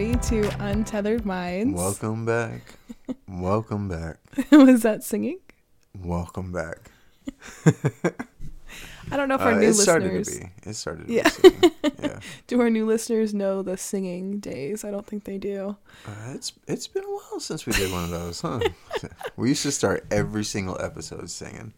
Everybody, to Untethered Minds. Welcome back. Welcome back. Was that singing? Welcome back. I don't know if Uh, our new it started listeners to be. It started to Yeah. be. singing. yeah. do. Our new listeners know the singing days. I don't think they do. Uh, it's it's been a while since we did one of those, huh? we used to start every single episode singing.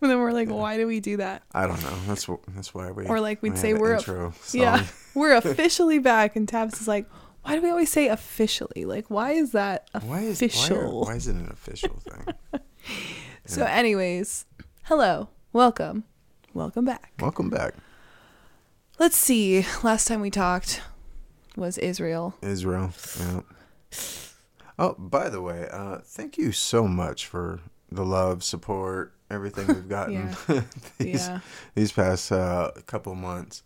And then we're like, why do we do that? I don't know. That's that's why we Or like we'd we say we're a-. Yeah, we're officially back, and Tabs is like, why do we always say officially? Like, why is that Why is why, are- official? why is it an official thing? So, anyways, hello, welcome, welcome back. Welcome back, Let's see. Last time we talked was Israel. Israel. Yeah. Oh, by the way, uh, thank you so much for the love, support, everything we've gotten these Yeah. these past uh, couple months.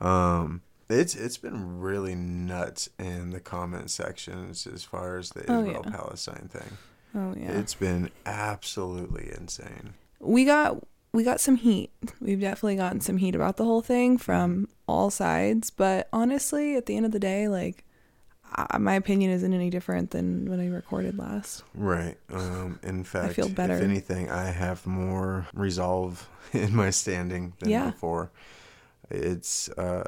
Um, it's it's been really nuts in the comment sections as far as the Oh, Israel yeah. Palestine thing. Oh yeah. It's been absolutely insane. we got we got some heat. We've definitely gotten some heat about the whole thing from all sides. But honestly, at the end of the day, like I, my opinion isn't any different than when I recorded last. Right. Um, in fact, I feel better. if anything, I have more resolve in my standing than Yeah. before. It's uh,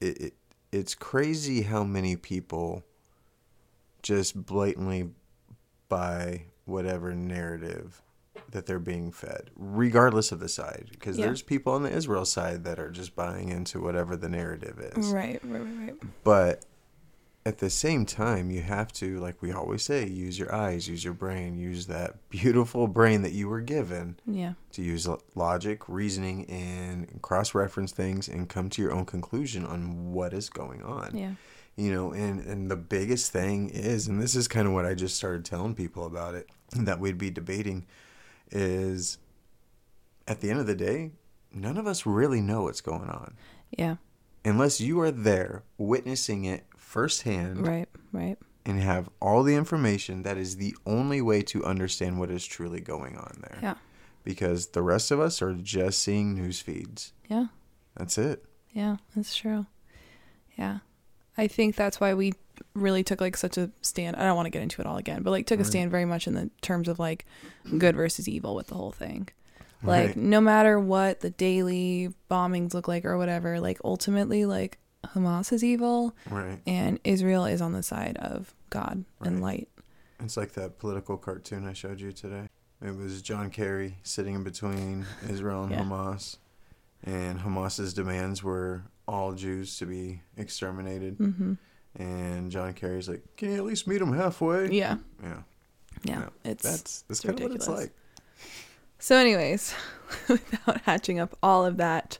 it, it it's crazy how many people just blatantly buy whatever narrative that they're being fed, regardless of the side. Because Yeah. there's people on the Israel side that are just buying into whatever the narrative is. Right, right, right, right. But at the same time, you have to, like we always say, use your eyes, use your brain, use that beautiful brain that you were given Yeah. to use logic, reasoning, and cross reference things and come to your own conclusion on what is going on. Yeah. You know, and, and the biggest thing is, and this is kind of what I just started telling people about it that we'd be debating, is at the end of the day, none of us really know what's going on Yeah. unless you are there witnessing it firsthand Right, right. and have all the information that is the only way to understand what is truly going on there Yeah. because the rest of us are just seeing news feeds Yeah. that's it Yeah, that's true. Yeah. I think that's why we really took like such a stand. I don't want to get into it all again, but like took a stand very much in the terms of like good versus evil with the whole thing. Like Right. no matter what the daily bombings look like or whatever, like ultimately like Hamas is evil right and Israel is on the side of God and light. it's like that political cartoon i showed you today it was john kerry sitting in between israel and Yeah. hamas and hamas's demands were all jews to be exterminated hmm and john kerry's like can you at least meet them halfway Yeah. yeah Yeah. It's that's that's kind of what ridiculous. it's like So, anyways, without hatching up all of that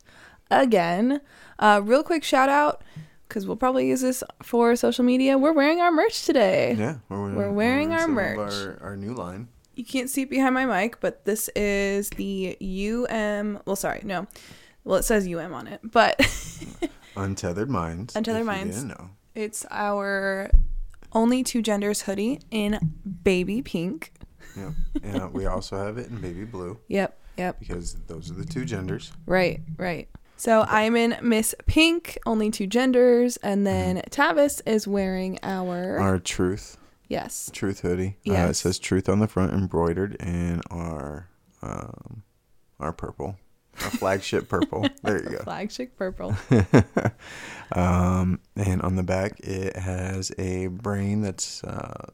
again, uh, real quick shout out because we'll probably use this for social media. We're wearing our merch today. Yeah, we're, We're wearing our merch. Our, our new line. You can't see it behind my mic, but this is the UM. Well, sorry, no. Well, it says UM on it, but Untethered Minds. Untethered Minds. know. it's our only two genders hoodie in baby pink. Yeah. and we also have it in baby blue Yep, yep. because those are the two genders. Right, right. So I'm in Miss Pink, only two genders, and then Tavis is wearing our, Our truth, yes, truth hoodie. Uh, it Yes. says truth on the front embroidered in our, um, our purple, our flagship purple. There you go. flagship purple. um, and on the back it has a brain that's uh,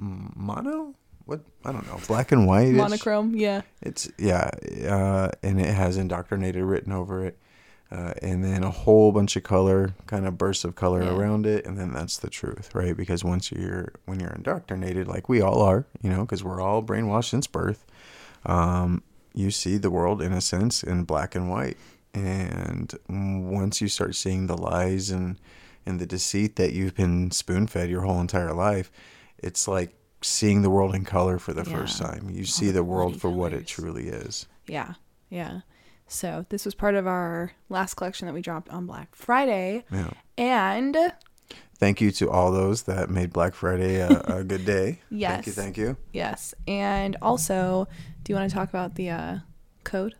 m- mono. What I don't know, black and white. Monochrome, yeah. It's yeah, uh, and it has indoctrinated written over it, uh, and then a whole bunch of color, kind of bursts of color Yeah. around it, and then that's the truth, right? Because once you're when you're indoctrinated, like we all are, you know, because we're all brainwashed since birth, um, you see the world in a sense in black and white, and once you start seeing the lies and and the deceit that you've been spoon fed your whole entire life, it's like seeing the world in color for the first time. You see the the world for what it truly is. Yeah, yeah. So this was part of our last collection that we dropped on Black Friday. Yeah. And Thank you to all those that made Black Friday a, a good day. Thank you, Yes. thank you. yes, and also, do you want to talk about the uh, code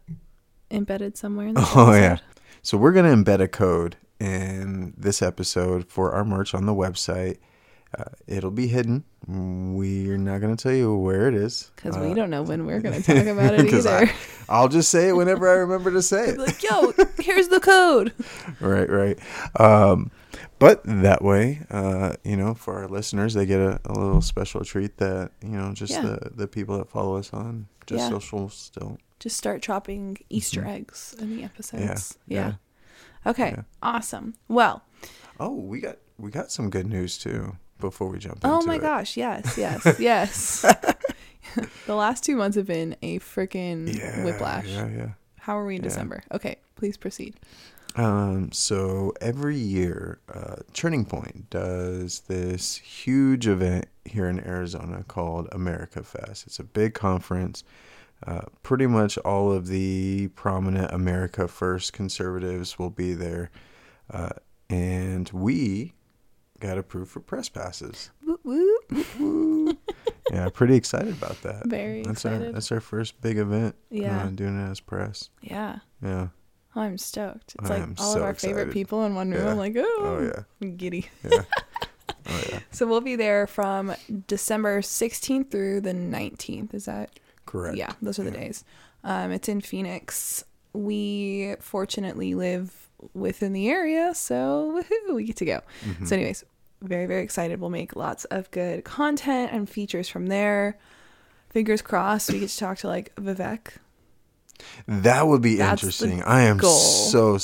embedded somewhere in this Oh yeah. So we're gonna embed a code in this episode for our merch on the website. Uh, it'll be hidden. We're not going to tell you where it is Because Uh, we don't know when we're going to talk about it either. I, will just say it whenever I remember to say it. like, yo, here's the code. right, right. Um, but that way, uh, you know, for our listeners, they get a, a little special treat that you know, just Yeah. the the people that follow us on just Yeah. socials don't. Just start dropping Easter eggs in the episodes. Mm-hmm. yeah. Okay. Yeah. Awesome. Well, Oh, we got we got some good news too. Before we jump oh my it. gosh. Yes, yes, yes. the last two months have been a freaking yeah, whiplash. Yeah, yeah. How are we in Yeah. December? Okay, please proceed. Um, so every year, uh, Turning Point does this huge event here in Arizona called America Fest. It's a big conference. Uh, pretty much all of the prominent America First conservatives will be there. Uh, and we got approved for press passes. Woo woo. Woo. yeah, pretty excited about that. Very that's our that's our first big event. Yeah. uh, doing it as press. Yeah. Yeah. Oh, I'm stoked. It's I like all so of our favorite people in one room. Yeah. I'm like, oh, Oh yeah. I'm giddy. Yeah. oh yeah. So we'll be there from December 16th through the 19th. Is that? Correct. Yeah, those are the days. Um, it's in Phoenix. We fortunately live within the area, so woohoo, we get to go. Mhm. So, anyways, very very excited. We'll make lots of good content and features from there. Fingers crossed, we get to talk to like Vivek That would be That's interesting. I am goal. so.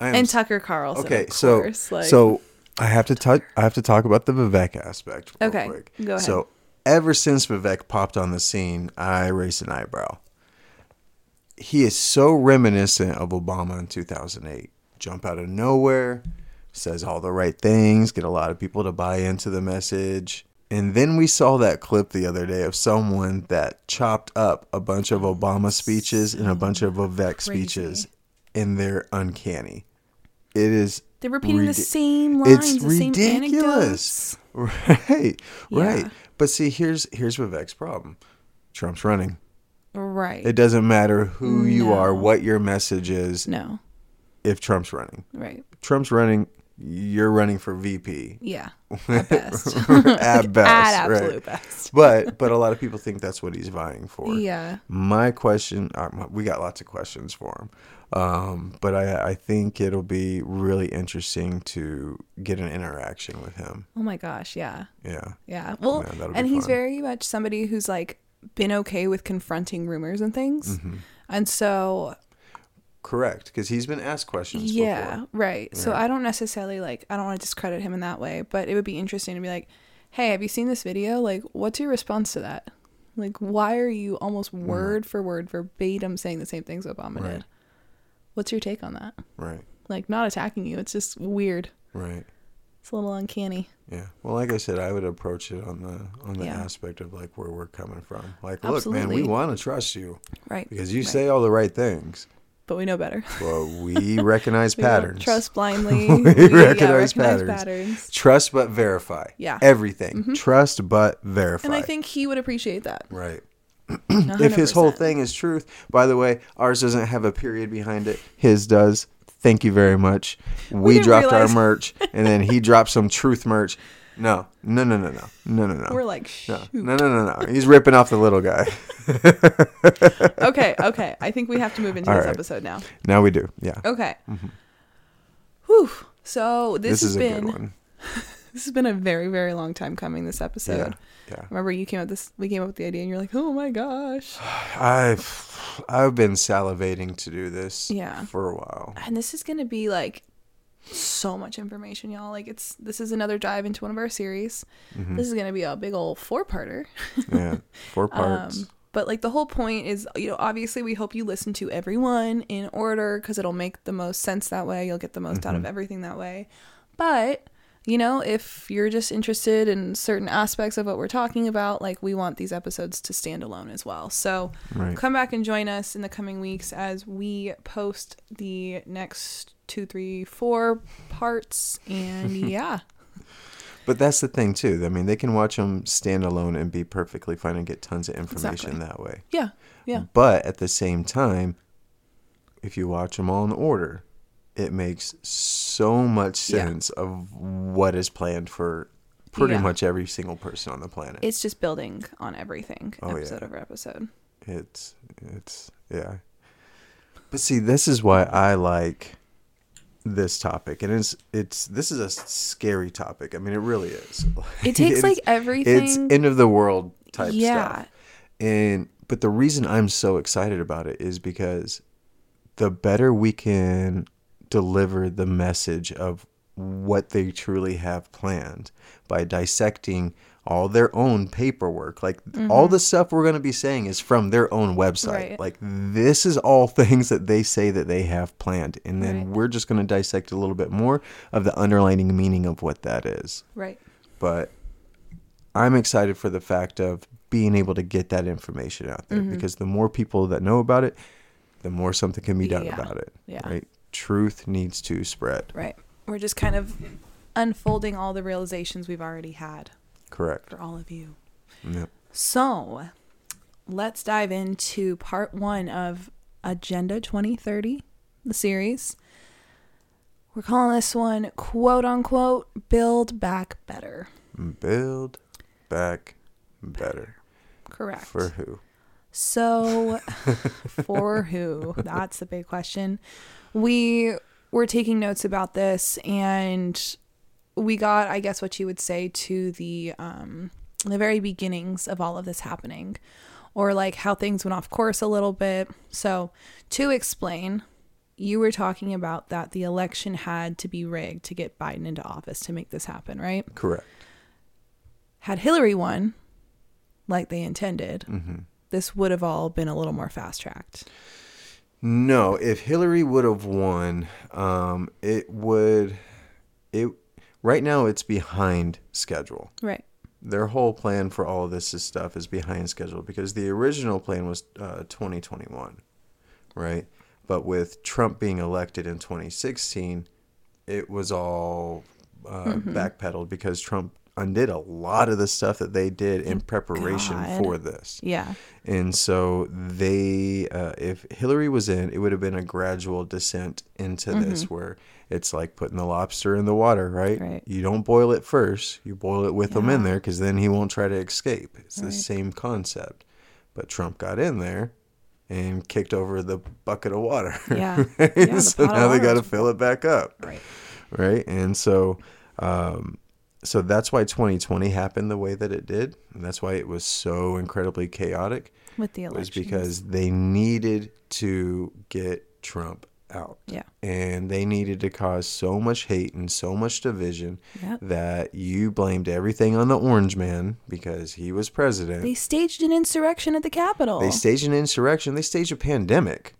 I am and Tucker Carlson. okay. of So like, so I have to touch. I have to talk about the Vivek aspect. Okay, Quick. go ahead. So ever since Vivek popped on the scene, I raised an eyebrow. He is so reminiscent of Obama in 2008. Jump out of nowhere, says all the right things, get a lot of people to buy into the message. And then we saw that clip the other day of someone that chopped up a bunch of Obama speeches and a bunch of Vivek speeches, and they're uncanny. It is they're repeating the same lines, it's the same ridiculous. Right, Yeah. right. But see, here's here's Vivek's problem. Trump's running. Right. It doesn't matter who you are, what your message is, no. if Trump's running. Right. Trump's running, you're running for VP. Yeah. At best. At best, At right. absolute best. But but a lot of people think that's what he's vying for. Yeah. My question, uh, we got lots of questions for him, um, but I, I think it'll be really interesting to get an interaction with him. Oh my gosh. Yeah. Yeah, Yeah. Well, Man, and he's fun. very much somebody who's like been okay with confronting rumors and things. Mm-hmm. And so, correct. Because he's been asked questions. yeah, before. right. So I don't necessarily like, I don't want to discredit him in that way, but it would be interesting to be like, hey, have you seen this video? Like, what's your response to that? Like, why are you almost mm-hmm. word for word, verbatim saying the same things Obama Right. did? What's your take on that? Right, Like, not attacking you. It's just weird. right. It's a little uncanny. Yeah. Well, like I said, I would approach it on the on the Yeah. aspect of like where we're coming from. Like, look, man, we want to trust you Right. because you Right. say all the right things. But we know better. Well, we recognize We patterns. Trust blindly. We We, yeah, recognize patterns. patterns. Trust but verify. Yeah. Everything. Mm-hmm. Trust but verify. And I think he would appreciate that. right. If his whole thing is truth, by the way, ours doesn't have a period behind it. His does. Thank you very much. We, didn't dropped realize- our merch, and then he dropped some truth merch. No, no, no, no, no, no, no, no. We're like, no, shoot. no, no, no, no. He's ripping off the little guy. okay, okay. I think we have to move into All this right. episode now. Now we do. Yeah. Okay. Mm-hmm. Whew. So this, This, has is a good one. this has been a very very long time coming. This episode. Yeah. Yeah. Remember, you came up this. We came up with the idea, and you're like, "Oh my gosh!" I've I've been salivating to do this Yeah. for a while. And this is gonna be like so much information, y'all. Like, it's this is another dive into one of our series. Mm-hmm. This is gonna be a big old four parter. Yeah. Four parts. Um, but like the whole point is, you know, obviously we hope you listen to everyone in order because it'll make the most sense that way. You'll get the most Mm-hmm. out of everything that way. But you know, if you're just interested in certain aspects of what we're talking about, like we want these episodes to stand alone as well. So Right. come back and join us in the coming weeks as we post the next two, three, four parts. And yeah, But that's the thing too. I mean, they can watch them stand alone and be perfectly fine and get tons of information Exactly. that way. yeah, yeah, But at the same time, if you watch them all in order, it makes so much Yeah. sense of what is planned for pretty Yeah. much every single person on the planet. It's just building on everything, Oh, yeah. episode over episode. It's it's yeah. But see, this is why I like this topic, and it's it's this is a scary topic. I mean, it really is. It takes like everything. it's end of the world type Yeah. stuff. And but the reason I'm so excited about it is because the better we can deliver the message of what they truly have planned by dissecting all their own paperwork. Like all the stuff we're going to be saying is from their own website. Mm-hmm. Right. Like this is all things that they say that they have planned. And then Right. we're just going to dissect a little bit more of the underlining meaning of what that is right. but I'm excited for the fact of being able to get that information out there Mm-hmm. because the more people that know about it, the more something can be done Yeah. about it. Yeah. Right? Truth needs to spread. Right. We're just kind of unfolding all the realizations we've already had Correct. for all of you. Yep. So let's dive into part one of Agenda 2030, the series. We're calling this one quote unquote Build Back Better. Build back better. Correct. For who? So, for who? That's the big question. We were taking notes about this, and we got, I guess, what you would say to the um, the very beginnings of all of this happening, or like how things went off course a little bit. So, to explain, you were talking about that the election had to be rigged to get Biden into office to make this happen, right? Correct. Had Hillary won, like they intended, hmm this would have all been a little more fast tracked. No, if Hillary would have won, um, it would. It right now it's behind schedule. Right. their whole plan for all of this stuff is behind schedule because the original plan was uh, 2021, right? But with Trump being elected in 2016, it was all uh, backpedaled because Trump undid a lot of the stuff that they did in preparation God. for this. Yeah. And so they, uh, if Hillary was in, it would have been a gradual descent into this where it's like putting the lobster in the water, right? Right. You don't boil it first, you boil it with him in there because then he won't try to escape. It's the same concept. But Trump got in there and kicked over the bucket of water. Yeah. right? Yeah, the so now they got to fill it back up Right. right? And so, um, so that's why 2020 happened the way that it did, and that's why it was so incredibly chaotic. With the Was because they needed to get Trump out, Yeah. and they needed to cause so much hate and so much division Yep. that you blamed everything on the Orange Man because he was president. They staged an insurrection at the Capitol. They staged an insurrection. They staged a pandemic.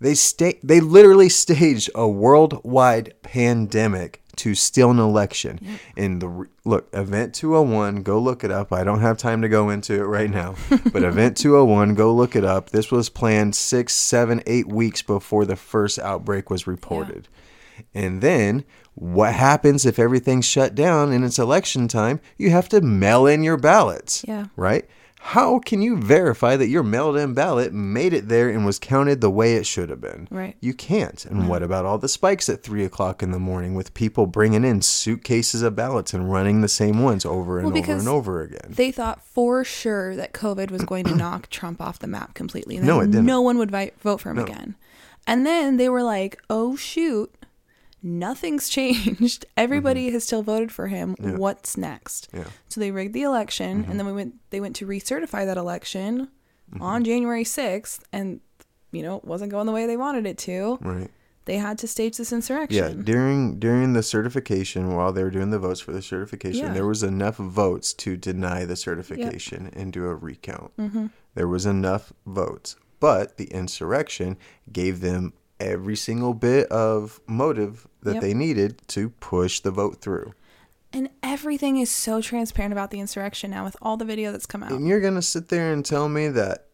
They sta- They literally staged a worldwide pandemic to steal an election. And the look, Event 201, go look it up. I don't have time to go into it right now, but Event 201, go look it up. This was planned six, seven, eight weeks before the first outbreak was reported. And then what happens if everything's shut down and it's election time? You have to mail in your ballots Yeah. right? How can you verify that your mailed in ballot made it there and was counted the way it should have been? Right. You can't. And mm-hmm. what about all the spikes at three o'clock in the morning with people bringing in suitcases of ballots and running the same ones over and Well, over and over again? They thought for sure that COVID was going to knock Trump off the map completely. And No, it didn't. No one would vote for him No. again. And then they were like, oh, shoot, nothing's changed. Everybody has still voted for him. Mm-hmm. Yeah. What's next? Yeah. So they rigged the election, Mm-hmm. and then we went. They went to recertify that election on January sixth, and you know it wasn't going the way they wanted it to. Right. They had to stage this insurrection. Yeah, during during the certification, while they were doing the votes for the certification, Yeah. there was enough votes to deny the certification and do a recount. Mm-hmm. There was enough votes, but the insurrection gave them every single bit of motive that Yep. they needed to push the vote through. And everything is so transparent about the insurrection now with all the video that's come out. And you're gonna sit there and tell me that.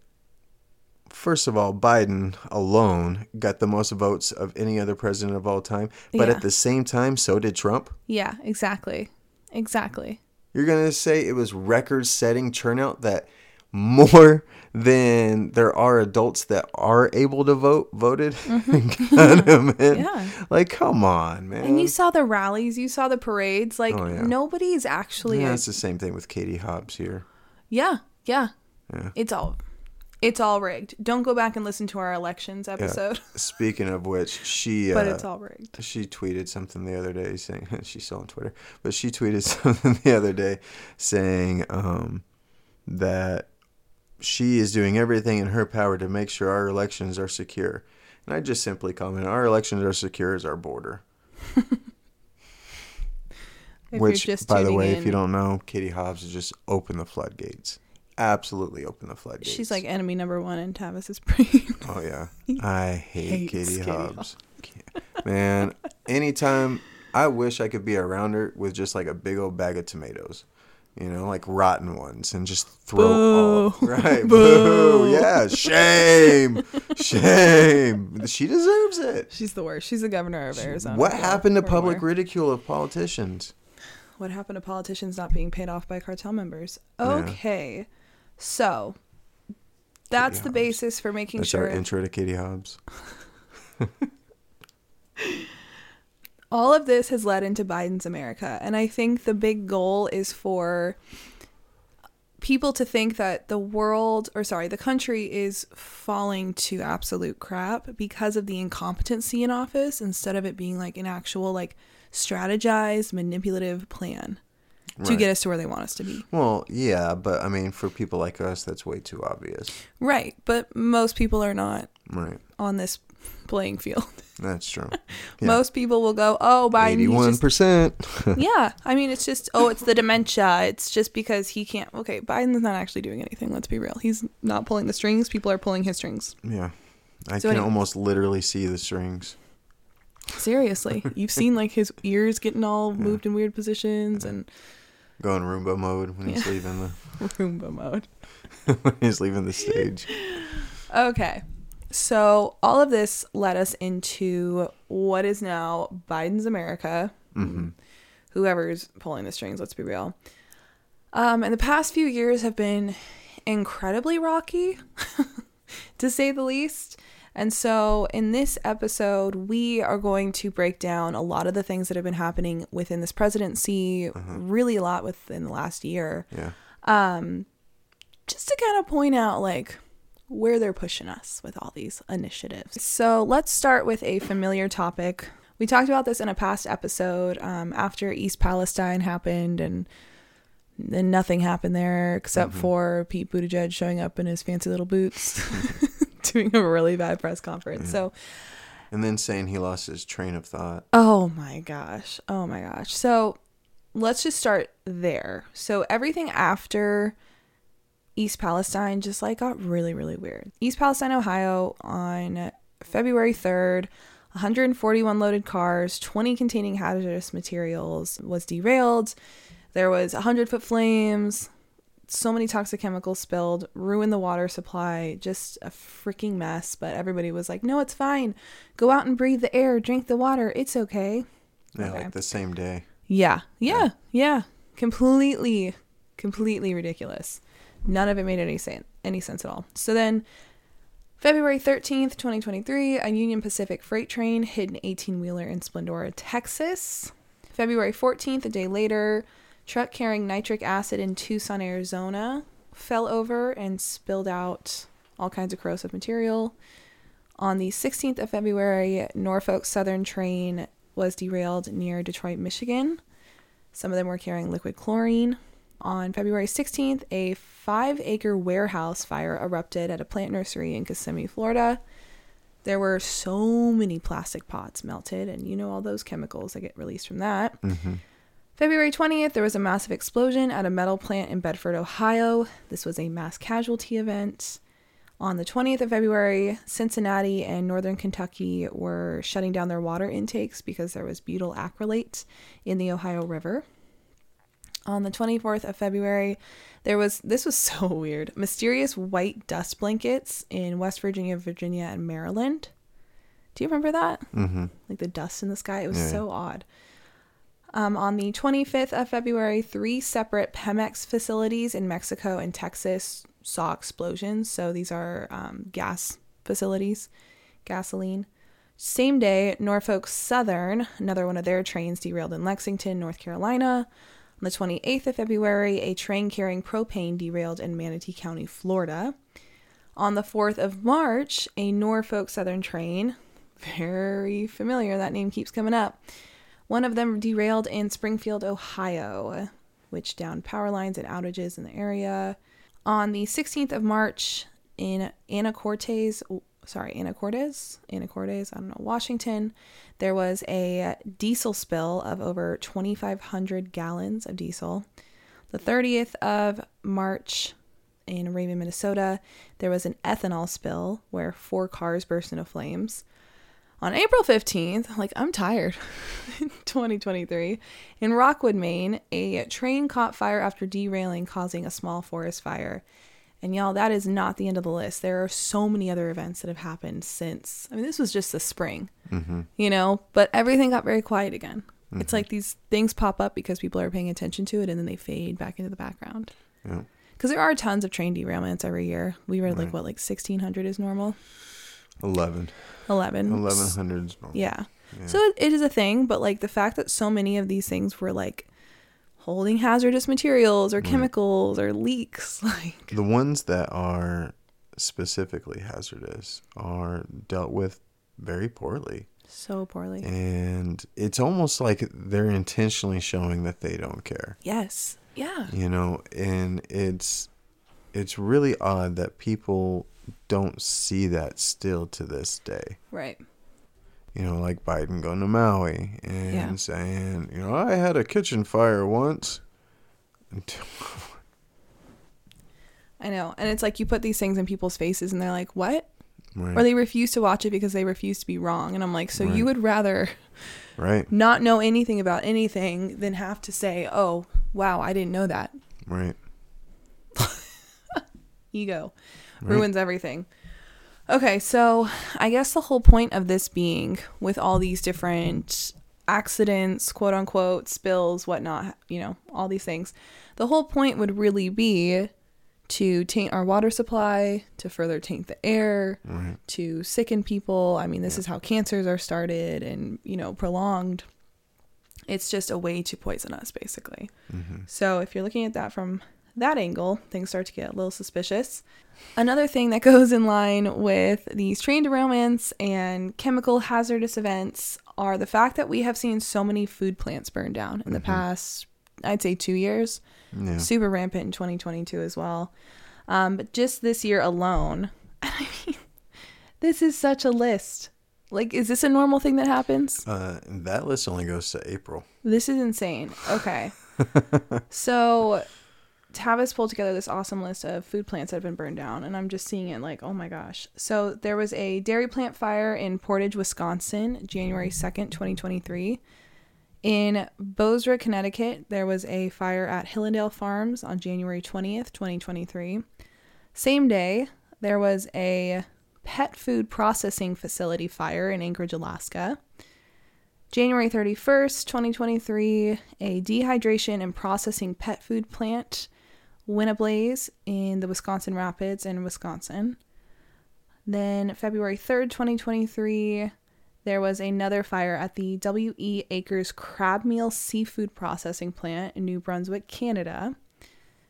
First of all, Biden alone got the most votes of any other president of all time, but Yeah. at the same time, so did Trump. Yeah, exactly. Exactly. You're going to say it was record setting turnout that more than there are adults that are able to vote voted. Got 'em in. Mm-hmm. Yeah. Like, come on, man. And you saw the rallies, you saw the parades. Like Oh, yeah. nobody's actually. yeah, a- it's the same thing with Katie Hobbs here. yeah, yeah. Yeah. It's all, it's all rigged. Don't go back and listen to our elections episode. Speaking of which, she But uh, it's all rigged. she tweeted something the other day saying she's still on Twitter, but she tweeted something the other day saying um, that she is doing everything in her power to make sure our elections are secure. And I just simply comment, our elections are secure as our border. Which, by the way, in, if you don't know, Katie Hobbs has just opened the floodgates. Absolutely open the floodgates. she's like enemy number one in Tavis's brain. Oh yeah, I hate Katie Katie Hobbs. Man, anytime I wish I could be around her with just like a big old bag of tomatoes, you know, like rotten ones, and just throw all Boo. right. Boo. Boo! Yeah, shame, shame. She deserves it. She's the worst. She's the governor of Arizona. What happened to public where. ridicule of politicians? What happened to politicians not being paid off by cartel members? Yeah. Okay, so that's the Hobbs. basis for making That's sure our intro to Katie Hobbs. all of this has led into Biden's America. And I think the big goal is for people to think that the world, or sorry, the country is falling to absolute crap because of the incompetency in office instead of it being like an actual, like, strategized, manipulative plan to get us to where they want us to be. Well, yeah, but I mean, for people like us, that's way too obvious. Right. But most people are not Right. on this playing field. That's true. Yeah. Most people will go, oh, Biden, Eighty-one percent. yeah, I mean, it's just oh, it's the dementia. It's just because he can't. Okay, Biden's not actually doing anything. Let's be real. He's not pulling the strings. People are pulling his strings. Yeah. I So can anyway. almost literally see the strings. Seriously, you've seen like his ears getting all moved in weird positions and Going Roomba mode when he's Yeah. leaving the Roomba mode. when he's leaving the stage. Okay, so all of this led us into what is now Biden's America. hmm whoever's pulling the strings, let's be real. Um, and the past few years have been incredibly rocky, to say the least. And so, in this episode, we are going to break down a lot of the things that have been happening within this presidency, really a lot within the last year, Yeah. um, just to kind of point out like where they're pushing us with all these initiatives. So let's start with a familiar topic. We talked about this in a past episode um, after East Palestine happened, and then nothing happened there except for Pete Buttigieg showing up in his fancy little boots, doing a really bad press conference. So, And then saying he lost his train of thought. Oh my gosh. Oh my gosh. So let's just start there. So everything after East Palestine just like got really, really weird. East Palestine, Ohio on February 3rd, 141 loaded cars, 20 containing hazardous materials was derailed. There was 100 foot flames, so many toxic chemicals spilled, ruined the water supply, just a freaking mess. But everybody was like, no, it's fine. Go out and breathe the air, drink the water. It's okay. Yeah, Okay. like the same day. Yeah, yeah, yeah. Completely, completely ridiculous. None of it made any sense, any sense at all. So then, February 13th, 2023, a Union Pacific freight train hit an 18 wheeler in Splendora, Texas. February 14th, a day later, truck carrying nitric acid in Tucson, Arizona fell over and spilled out all kinds of corrosive material. On the 16th of February, Norfolk Southern train was derailed near Detroit, Michigan. Some of them were carrying liquid chlorine. On February 16th, a five acre warehouse fire erupted at a plant nursery in Kissimmee, Florida. There were so many plastic pots melted, and you know all those chemicals that get released from that. hmm February 20th, there was a massive explosion at a metal plant in Bedford, Ohio. This was a mass casualty event. On the 20th of February, Cincinnati and Northern Kentucky were shutting down their water intakes because there was butyl acrylate in the Ohio River. On the 24th of February, there was this was so weird mysterious white dust blankets in West Virginia, Virginia, and Maryland. Do you remember that? hmm like the dust in the sky. It was Yeah. so odd. Um, on the 25th of February, three separate Pemex facilities in Mexico and Texas saw explosions. So these are um, gas facilities, gasoline. Same day, Norfolk Southern, another one of their trains, derailed in Lexington, North Carolina. On the 28th of February, a train carrying propane derailed in Manatee County, Florida. On the 4th of March, a Norfolk Southern train, very familiar, that name keeps coming up. One of them derailed in Springfield, Ohio, which downed power lines and outages in the area. On the 16th of March, in Anacortes, sorry, Anacortes, Anacortes, I don't know, Washington, there was a diesel spill of over 2,500 gallons of diesel. The 30th of March in Raymond, Minnesota, there was an ethanol spill where four cars burst into flames. On April 15th, like I'm tired, 2023, in Rockwood, Maine, a train caught fire after derailing, causing a small forest fire. And y'all, that is not the end of the list. There are so many other events that have happened since. I mean, this was just the spring, Mm-hmm. you know, but everything got very quiet again. It's like these things pop up because people are paying attention to it and then they fade back into the background. Yeah. Because there are tons of train derailments every year. We read like what, like 1600 is normal? 11. 11. 1100 is normal. Yeah. Yeah. So it is a thing, but like the fact that so many of these things were like holding hazardous materials or chemicals or leaks, like the ones that are specifically hazardous are dealt with very poorly. so poorly. And it's almost like they're intentionally showing that they don't care. Yes. Yeah. you know and it's it's really odd that people don't see that still to this day Right. You know like biden going to maui and Yeah. saying you know i had a kitchen fire once I know. And it's like you put these things in people's faces and they're like, what? right Or they refuse to watch it because they refuse to be wrong. And I'm like, so Right. you would rather right not know anything about anything than have to say, oh, wow, I didn't know that. right Ego Right. ruins everything. Okay, so I guess the whole point of this being with all these different accidents, quote unquote, spills, whatnot, you know, all these things, the whole point would really be to taint our water supply, to further taint the air, right to sicken people. I mean, this is how cancers are started and, you know, prolonged. It's just a way to poison us, basically. mm-hmm. So if you're looking at that from that angle, things start to get a little suspicious. Another thing that goes in line with these train derailments and chemical hazardous events are the fact that we have seen so many food plants burn down in the Mhm. past, I'd say two years. yeah Super rampant in 2022 as well. Um, but just this year alone, I mean, this is such a list. Like, is this a normal thing that happens? uh, that list only goes to april This is insane. Okay. so Tavis pulled together this awesome list of food plants that have been burned down, and I'm just seeing it like, oh my gosh. So there was a dairy plant fire in Portage, Wisconsin, January 2nd, 2023. In Bozrah, Connecticut, there was a fire at Hillendale Farms on January 20th, 2023. Same day, there was a pet food processing facility fire in Anchorage, Alaska. January 31st, 2023, a dehydration and processing pet food plant went ablaze in the Wisconsin Rapids in Wisconsin. Then February 3rd, 2023, there was another fire at the W.E. Acres Crab Meal Seafood Processing Plant in New Brunswick, Canada.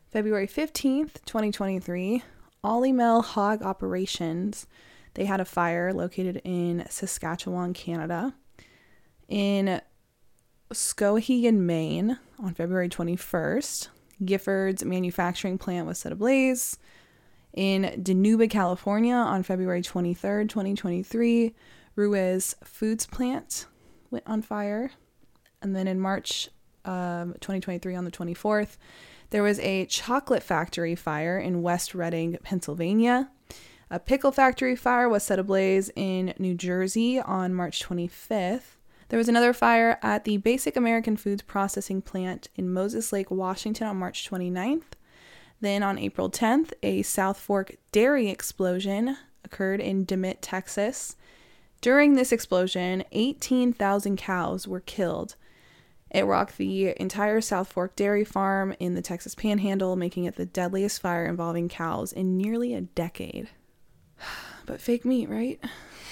February 15th, 2023, Olymel Hog Operations. They had a fire located in Saskatchewan, Canada. In Skowhegan, Maine, on February 21st, Gifford's manufacturing plant was set ablaze. In Dinuba, California, on February 23rd, 2023, Ruiz Foods plant went on fire. And then in March um, 2023, on the 24th, there was a chocolate factory fire in West Reading, Pennsylvania. A pickle factory fire was set ablaze in New Jersey on March 25th. There was another fire at the Basic American Foods processing plant in Moses Lake, Washington on March 29th. Then on April 10th, a South Fork dairy explosion occurred in Dimmitt, Texas. During this explosion, 18,000 cows were killed. It rocked the entire South Fork dairy farm in the Texas Panhandle, making it the deadliest fire involving cows in nearly a decade. But fake meat, right?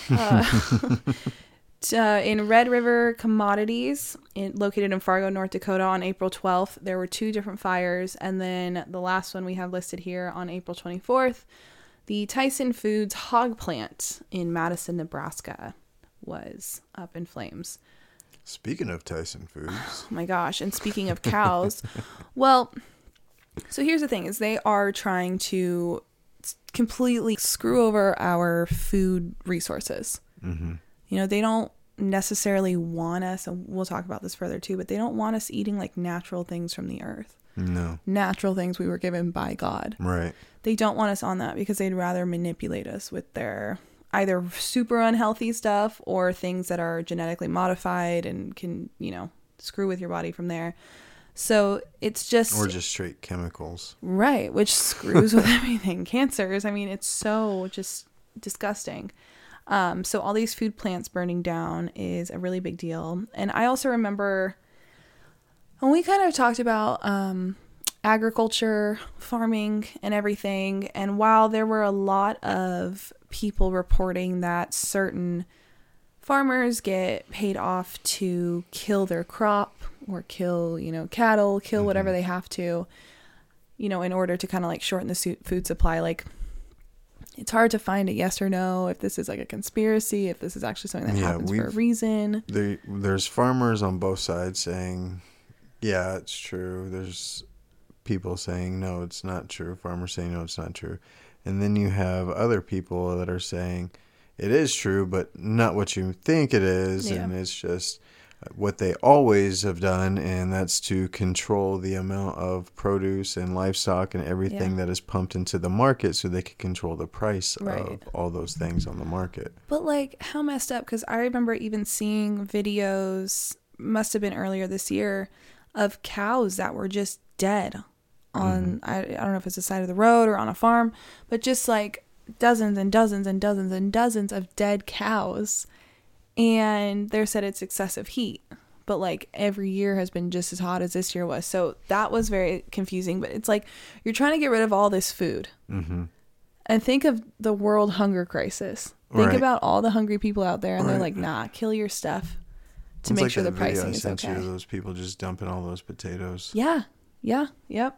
Uh, uh, in Red River Commodities, in, located in Fargo, North Dakota, on April 12th, there were two different fires. And then the last one we have listed here on April 24th, the Tyson Foods hog plant in Madison, Nebraska was up in flames. Speaking of Tyson Foods, Oh my gosh. And speaking of cows, well, so here's the thing is they are trying to completely screw over our food resources. hmm You know, they don't necessarily want us, and we'll talk about this further too, but they don't want us eating like natural things from the earth, no, natural things we were given by God. right, They don't want us on that because they'd rather manipulate us with their either super unhealthy stuff or things that are genetically modified and can, you know, screw with your body from there. So it's just or just straight chemicals. right, which screws with everything. Cancers, I mean, it's so just disgusting. Um, so all these food plants burning down is a really big deal. And I also remember when we kind of talked about um, agriculture, farming, and everything. And while there were a lot of people reporting that certain farmers get paid off to kill their crop or kill, you know, cattle, kill whatever they have to, you know, in order to kind of like shorten the food supply, like it's hard to find a yes or no if this is like a conspiracy, if this is actually something that Yeah, happens for a reason. There, there's farmers on both sides saying, "Yeah, it's true." There's people saying, "No, it's not true." Farmers saying, "No, it's not true," and then you have other people that are saying, "It is true, but not what you think it is," Yeah. and it's just what they always have done, and that's to control the amount of produce and livestock and everything Yeah. that is pumped into the market, so they can control the price Right. of all those things on the market. But like, how messed up? Because I remember even seeing videos, must have been earlier this year, of cows that were just dead on, mm-hmm. I, I don't know if it's the side of the road or on a farm, but just like dozens and dozens and dozens and dozens of dead cows. And they said it's excessive heat. But like every year has been just as hot as this year was. So that was very confusing. But it's like you're trying to get rid of all this food. hmm And think of the world hunger crisis. Think Right. about all the hungry people out there, and they're like, "Nah, kill your stuff to It's make like sure the pricing is sent okay." you those people just dumping all those potatoes. Yeah, yeah, yep.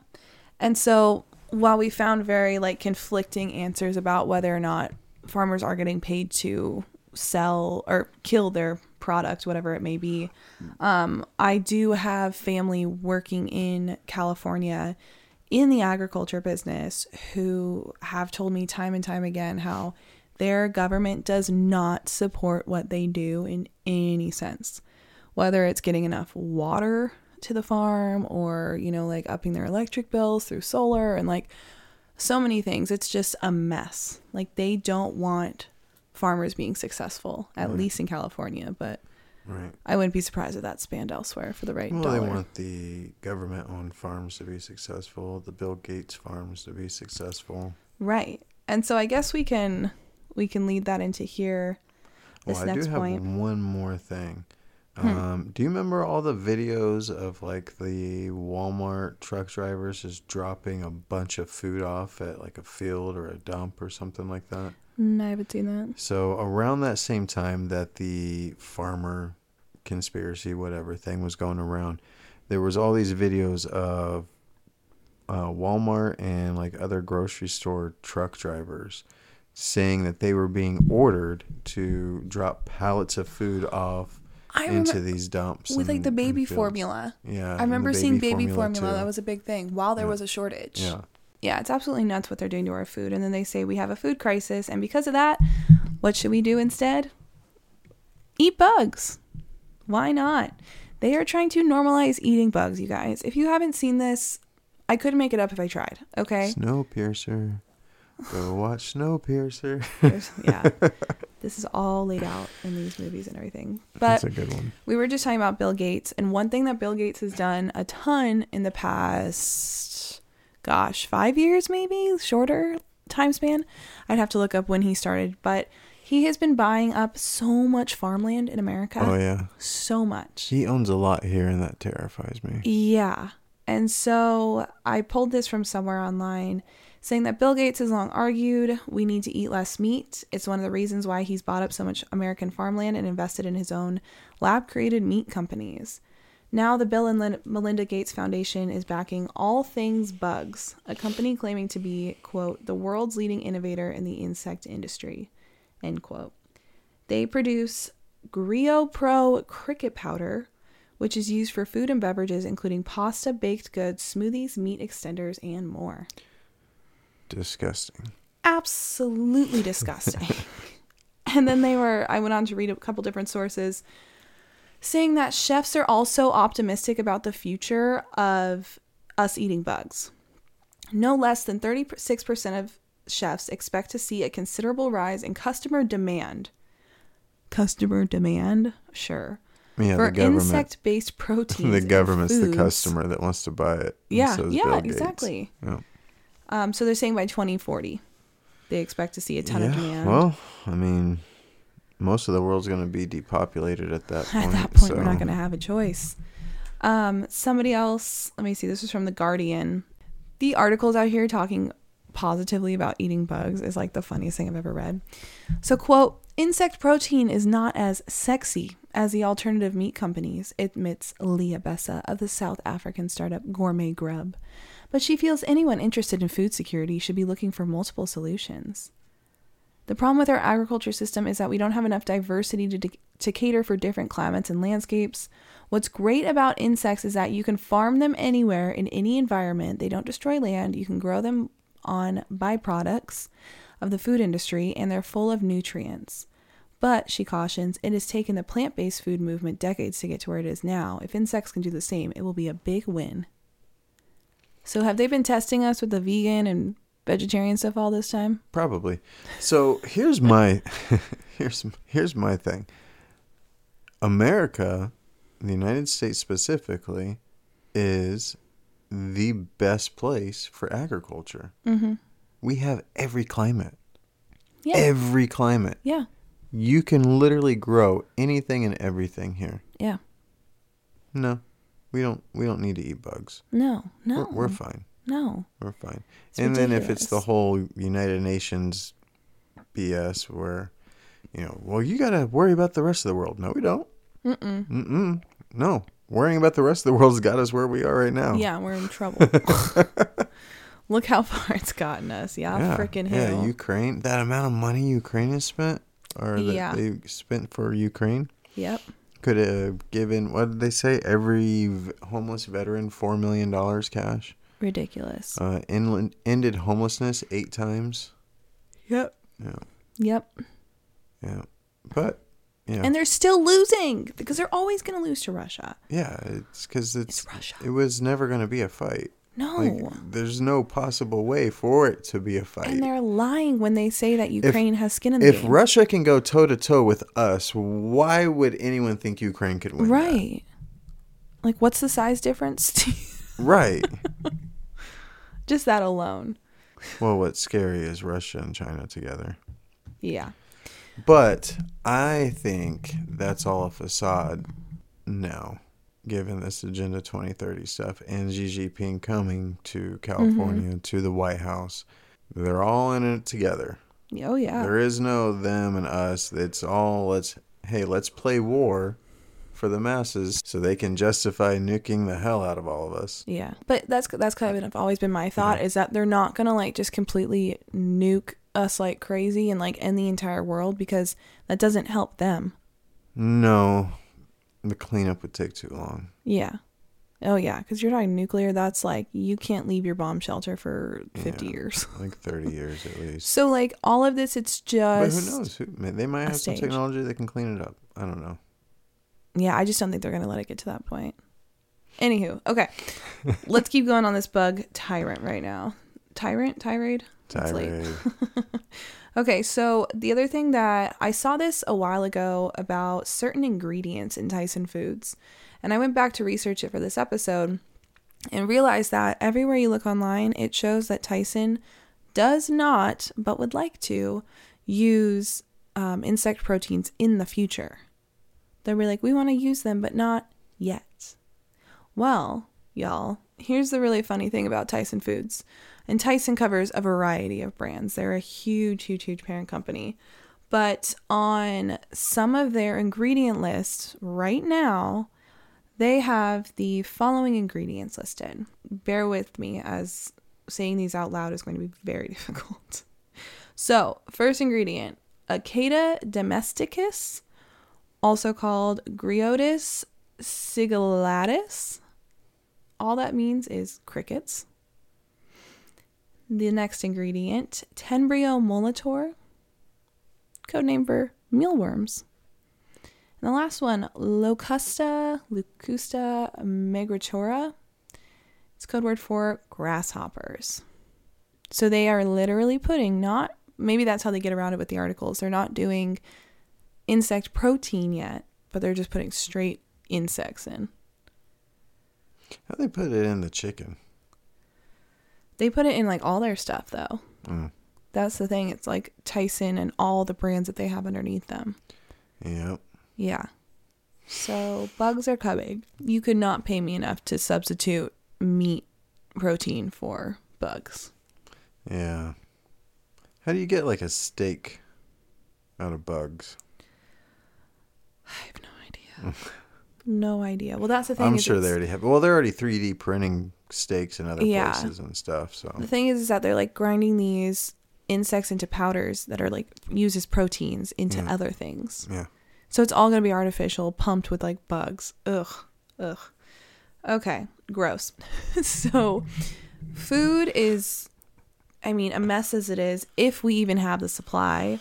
And so while we found very like conflicting answers about whether or not farmers are getting paid to sell or kill their product, whatever it may be, um, I do have family working in California in the agriculture business who have told me time and time again how their government does not support what they do in any sense whether it's getting enough water to the farm or you know like upping their electric bills through solar and like so many things. It's just a mess. Like they don't want farmers being successful at Right. least in california but Right. i wouldn't be surprised if that spanned elsewhere for the right Well, dollar they want the government-owned farms to be successful, the Bill Gates farms to be successful. right and so i guess we can we can lead that into here this well, I next do have point one more thing. Hmm. Um, do you remember all the videos of like the Walmart truck drivers just dropping a bunch of food off at like a field or a dump or something like that? Mm, i haven't seen that So around that same time that the farmer conspiracy, whatever thing was going around, there was all these videos of uh, Walmart and like other grocery store truck drivers saying that they were being ordered to drop pallets of food off i into these dumps with like the baby formula Yeah, i remember seeing baby formula, too. that was a big thing while there Yeah. was a shortage yeah. Yeah, it's absolutely nuts what they're doing to our food. And then they say we have a food crisis. And because of that, what should we do instead? Eat bugs. Why not? They are trying to normalize eating bugs, you guys. If you haven't seen this, I couldn't make it up if I tried. Okay. Snowpiercer. Go watch Snowpiercer. Yeah. this is all laid out in these movies and everything. But That's a good one. we were just talking about Bill Gates, and one thing that Bill Gates has done a ton in the past, gosh, five years maybe, shorter time span. I'd have to look up when he started, but He has been buying up so much farmland in America. Oh yeah. So much. He owns a lot here, and that terrifies me. Yeah. And so I pulled this from somewhere online saying that Bill Gates has long argued we need to eat less meat. It's one of the reasons why he's bought up so much American farmland and invested in his own lab created meat companies. Now, the Bill and Melinda Gates Foundation is backing All Things Bugs, a company claiming to be, quote, the world's leading innovator in the insect industry, end quote. They produce Grio Pro cricket powder, which is used for food and beverages, including pasta, baked goods, smoothies, meat extenders, and more. Disgusting. Absolutely disgusting. and then they were, I went on to read a couple different sources saying that chefs are also optimistic about the future of us eating bugs. No less than 36% of chefs expect to see a considerable rise in customer demand. Customer demand? Sure. Yeah, for insect-based proteins. the government's the customer that wants to buy it. Yeah, yeah, exactly. Yeah. Um, so they're saying by 2040, they expect to see a ton of Yeah, demand. Well, I mean, most of the world's going to be depopulated at that point. At that point, we're not going to have a choice. Um, somebody else, let me see. This is from the Guardian. The articles out here talking positively about eating bugs is like the funniest thing I've ever read. So, quote, insect protein is not as sexy as the alternative meat companies, admits Leah Bessa of the South African startup Gourmet Grub. But she feels anyone interested in food security should be looking for multiple solutions. The problem with our agriculture system is that we don't have enough diversity to, to cater for different climates and landscapes. What's great about insects is that you can farm them anywhere in any environment. They don't destroy land. You can grow them on byproducts of the food industry, and they're full of nutrients. But, she cautions, it has taken the plant based food movement decades to get to where it is now. If insects can do the same, it will be a big win. So, have they been testing us with the vegan and vegetarian stuff all this time? Probably. So here's my here's here's my thing. America, the United States specifically, is the best place for agriculture. Mm-hmm. We have every climate. Yeah. Every climate. yeah. You can literally grow anything and everything here. Yeah. No. We don't we don't need to eat bugs. No. No. We're, we're fine. No. We're fine. It's and then if it's the whole United Nations BS where, you know, well, you got to worry about the rest of the world. No, we don't. Mm-mm. Mm-mm. No. Worrying about the rest of the world's got us where we are right now. Yeah, we're in trouble. Look how far it's gotten us. Yeah, freaking hell. Yeah. Ukraine. That amount of money Ukraine has spent, or that Yeah. they spent for Ukraine, Yep. could have given, what did they say? Every v- homeless veteran $4 million cash. Ridiculous. Uh, inland, ended homelessness eight times. Yep. Yeah. Yep. Yeah. But, yeah. And they're still losing because they're always going to lose to Russia. Yeah, it's because it's, It's Russia. it was never going to be a fight. No. Like, there's no possible way for it to be a fight. and they're lying when they say that Ukraine has skin in the If game. Russia can go toe to toe with us, why would anyone think Ukraine could win? that? right. Like, what's the size difference? Right. Just that alone. well, what's scary is Russia and China together. Yeah. But I think that's all a facade now, given this Agenda 2030 stuff and Xi Jinping coming to California mm-hmm. to the White House. They're all in it together. Oh, yeah. There is no them and us. It's all let's hey, let's play war for the masses so they can justify nuking the hell out of all of us. Yeah, but that's that's kind of always been my thought is that they're not gonna like just completely nuke us like crazy and like end the entire world because that doesn't help them. No, the cleanup would take too long. Yeah. Oh yeah, because you're talking nuclear. That's like you can't leave your bomb shelter for fifty Yeah. years. Like 30 years at least. So like all of this, it's just But who knows? Who, they might have some stage. technology that can clean it up. I don't know. Yeah. I just don't think they're gonna let it get to that point. Anywho, okay, let's keep going on this bug tyrant right now. Tyrant, tirade. Tirade. Okay, so the other thing that I saw this a while ago about certain ingredients in Tyson foods, and I went back to research it for this episode and realized that everywhere you look online, it shows that Tyson does not, but would like to, use um, insect proteins in the future. They'll be like, we want to use them, but not yet. Well, y'all, here's the really funny thing about Tyson Foods. And Tyson covers a variety of brands. They're a huge, huge, huge parent company. But on some of their ingredient lists right now, they have the following ingredients listed. Bear with me as saying these out loud is going to be very difficult. So, first ingredient Acheta domesticus, also called Gryllodes sigillatus. All that means is crickets. The next ingredient, Tenebrio molitor, code name for mealworms. And the last one, Locusta, Locusta migratoria. It's code word for grasshoppers. So they are literally putting not maybe that's how they get around it with the articles. They're not doing insect protein yet, but they're just putting straight insects in. How they put it in the chicken? They put it in like all their stuff though. Mm. That's the thing. It's like Tyson and all the brands that they have underneath them. Yep. Yeah. So bugs are coming. You could not pay me enough to substitute meat protein for bugs. Yeah. How do you get like a steak out of bugs? I have no idea. no idea. Well, that's the thing. I'm is sure it's- they already have. Well, they're already 3D printing steaks in other Yeah. places and stuff. So The thing is, is that they're like grinding these insects into powders that are like used as proteins into Yeah. other things. yeah, So it's all gonna be artificial, pumped with like bugs. Ugh, ugh. Okay, gross. so, food is, I mean, a mess as it is, if we even have the supply.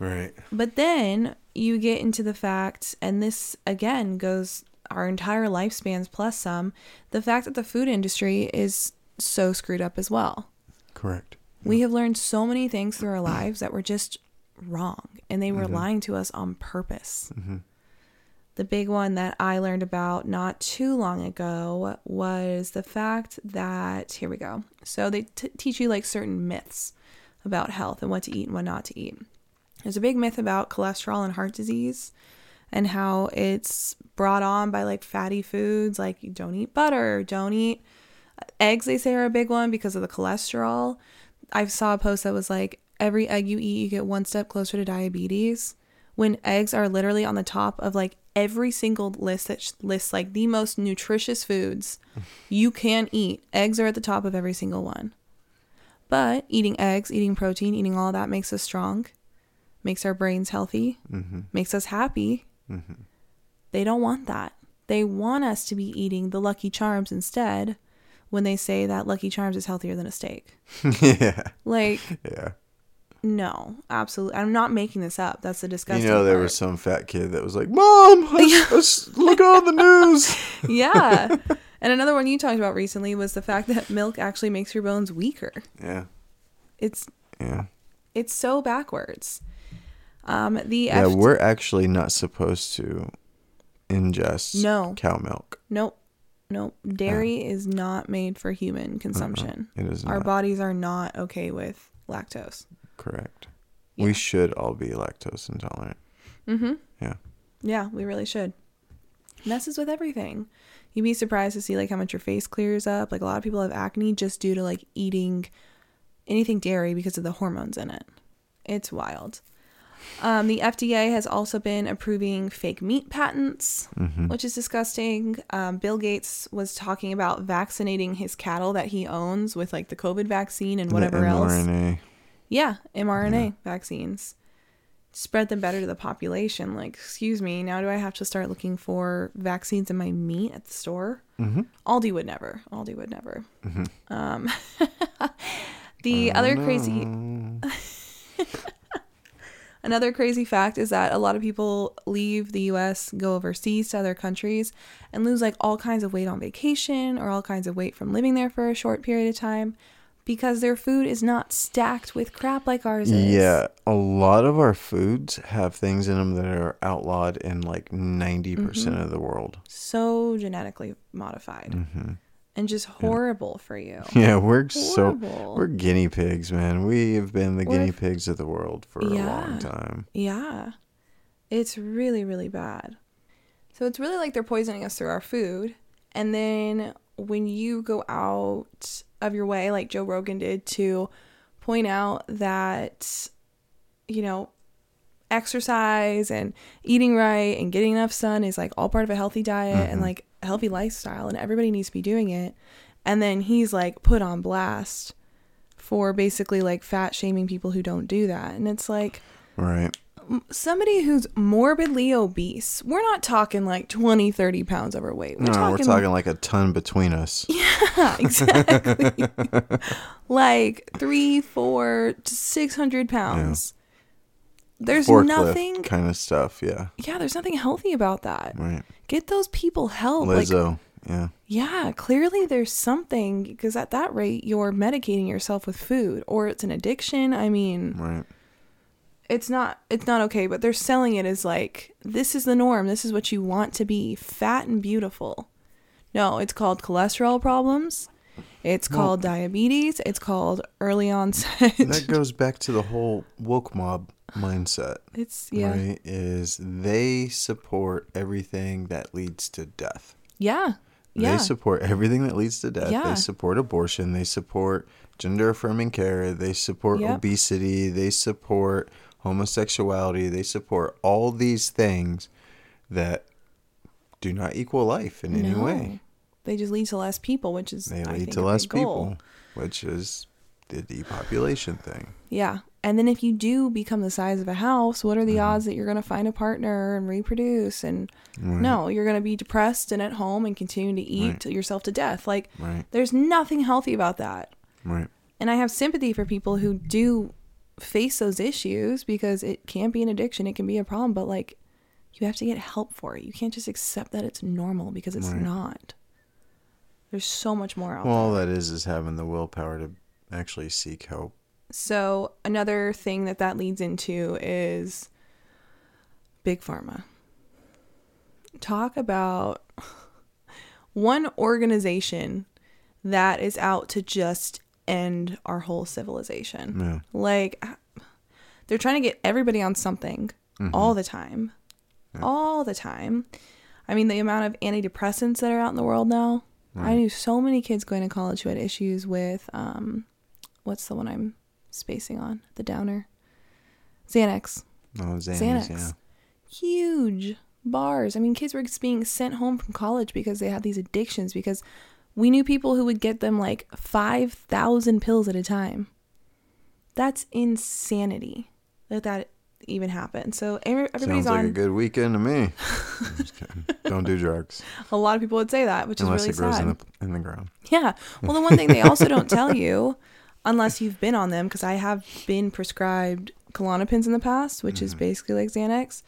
right. But then you get into the fact, and this again goes our entire lifespans plus some, the fact that the food industry is so screwed up as well. Correct. We have learned so many things through our lives that were just wrong and they were lying to us on purpose. Mm-hmm. The big one that I learned about not too long ago was the fact that, here we go. So they t- teach you like certain myths about health and what to eat and what not to eat. There's a big myth about cholesterol and heart disease and how it's brought on by like fatty foods, like you don't eat butter, don't eat uh, eggs, they say are a big one because of the cholesterol. I saw a post that was like, every egg you eat, you get one step closer to diabetes. When eggs are literally on the top of like every single list that lists like the most nutritious foods you can eat, eggs are at the top of every single one. But eating eggs, eating protein, eating all that makes us strong, makes our brains healthy, Mm-hmm. makes us happy. Mm-hmm. They don't want that. They want us to be eating the Lucky Charms instead when they say that Lucky Charms is healthier than a steak. yeah. Like, Yeah. no, absolutely. I'm not making this up. That's the disgusting You know, there part. was some fat kid that was like, "Mom, let's, let's look on the news." yeah. And another one you talked about recently was the fact that milk actually makes your bones weaker. Yeah. It's Yeah. it's so backwards. Um, the Yeah, F- we're actually not supposed to ingest No. cow milk. nope, nope. Dairy is not made for human consumption. It is Our not bodies are not okay with lactose. correct. Yeah. We should all be lactose intolerant. Mm-hmm. Yeah. Yeah, we really should. Messes with everything. You'd be surprised to see like how much your face clears up. Like a lot of people have acne just due to like eating anything dairy because of the hormones in it. It's wild. Um, the FDA has also been approving fake meat patents, Mm-hmm. which is disgusting. Um, Bill Gates was talking about vaccinating his cattle that he owns with like the COVID vaccine and whatever else. mRNA. Yeah, mRNA vaccines. Spread them better to the population. Like, excuse me, now do I have to start looking for vaccines in my meat at the store? Mm-hmm. Aldi would never. Aldi would never. Mhm. Um, the other crazy. Another crazy fact is that a lot of people leave the U.S., go overseas to other countries, and lose like all kinds of weight on vacation or all kinds of weight from living there for a short period of time because their food is not stacked with crap like ours is. Yeah, a lot of our foods have things in them that are outlawed in like 90% Mm-hmm. of the world. so genetically modified. hmm and just horrible for you. Yeah, we're so we're guinea pigs, man. We have been the We're- guinea pigs of the world for a long time. Yeah. It's really, really bad. So it's really like they're poisoning us through our food. And then when you go out of your way, like Joe Rogan did, to point out that, you know, exercise and eating right and getting enough sun is like all part of a healthy diet and mm-hmm. like healthy lifestyle, and everybody needs to be doing it. And then he's like put on blast for basically like fat shaming people who don't do that. And it's like, Right. somebody who's morbidly obese we're not talking like 20 30 pounds overweight we're no, talking, we're talking like a ton between us. yeah exactly like three four to 600 pounds there's Forklift nothing kind of stuff. Yeah. yeah there's nothing healthy about that Right. Get those people help like Lizzo. yeah. yeah clearly there's something because at that rate you're medicating yourself with food or it's an addiction i mean Right. it's not it's not okay but they're selling it as like this is the norm this is what you want to be fat and beautiful no it's called cholesterol problems it's Well- called diabetes it's called early onset That goes back to the whole woke mob mindset. it's yeah Right. Is they support everything that leads to death. yeah They yeah support everything that leads to death. Yeah. They support abortion. They support gender affirming care. They support Yep. obesity. They support homosexuality. They support all these things that do not equal life in any way. They just lead to less people which is They lead think, to less people, which is the depopulation thing. yeah and then if you do become the size of a house what are the Mm-hmm. odds that you're going to find a partner and reproduce and Right. no you're going to be depressed and at home and continue to eat Right. yourself to death like Right. there's nothing healthy about that Right. and I have sympathy for people who do face those issues because it can be an addiction, it can be a problem, but like you have to get help for it. You can't just accept that it's normal because it's not. There's so much more out there. Well, all that is is having the willpower to actually seek help. So another thing that that leads into is big pharma. Talk about one organization that is out to just end our whole civilization. Yeah. Like ah, they're trying to get everybody on something mm-hmm. all the time. All the time. I mean, the amount of antidepressants that are out in the world now. I knew so many kids going to college who had issues with um what's the one I'm spacing on? The downer. Xanax. No, Xanax, Xanax. yeah. Huge bars. I mean, kids were being sent home from college because they had these addictions because we knew people who would get them like 5,000 pills at a time. That's insanity that that even happen. So every- everybody's Sounds like on. a good weekend to me. I'm just kidding. Don't do drugs a lot of people would say that, which unless is it really grows sad. in the in the ground. Yeah. Well, the one thing they also don't tell you, unless you've been on them, because I have been prescribed Klonopins in the past, which is mm-hmm. basically like Xanax,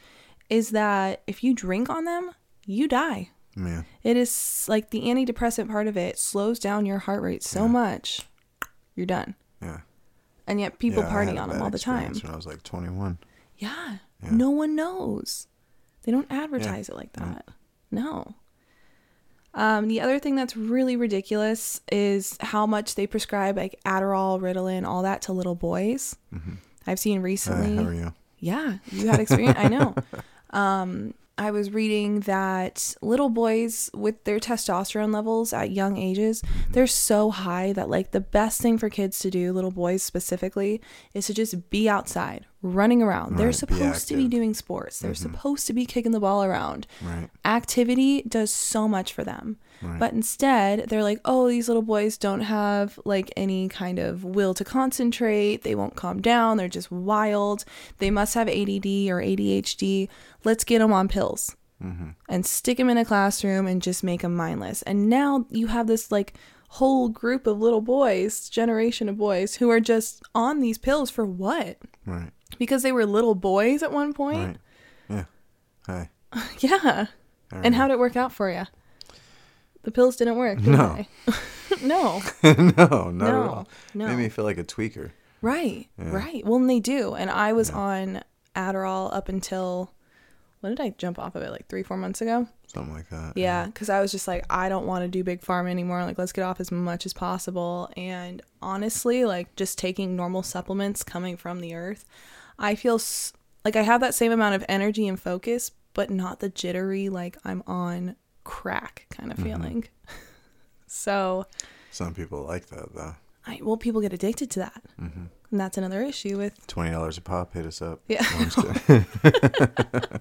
is that if you drink on them, you die. Yeah. It is like the antidepressant part of it slows down your heart rate so much, you're done. Yeah. And yet people Yeah, party on them all the time. When I was like 21. Yeah. Yeah. No one knows. They don't advertise it like that. No. Um, the other thing that's really ridiculous is how much they prescribe like Adderall, Ritalin, all that to little boys. I've seen recently. how are you? Yeah, you had experience. I know. Um, I was reading that little boys with their testosterone levels at young ages, they're so high that like the best thing for kids to do, little boys specifically, is to just be outside, running around. they're Right, be supposed to be doing sports. They're mm-hmm. supposed to be kicking the ball around. Right. Activity does so much for them. Right. But instead, they're like, oh, these little boys don't have like any kind of will to concentrate. They won't calm down. They're just wild. They must have ADD or ADHD. Let's get them on pills mm-hmm. and stick them in a classroom and just make them mindless. And now you have this like whole group of little boys, generation of boys, who are just on these pills for what? Right. Because they were little boys at one point? Right. Yeah. Hi. Yeah. And how right. did it work out for you? The pills didn't work, did No. they? no. no, not at No, all. no. Made me feel like a tweaker. Right. Yeah. Right. Well, and they do. And I was on Adderall up until when did I jump off of it? Like three, four months ago. Something like that. Yeah, because I was just like, I don't want to do big pharma anymore. Like, let's get off as much as possible. And honestly, like, just taking normal supplements coming from the earth, I feel s- like I have that same amount of energy and focus, but not the jittery, like, I'm on crack kind of feeling. so, Some people like that though. I, well, people get addicted to that. hmm And that's another issue with Twenty dollars a pop. Hit us up. Yeah. No, I'm just kidding.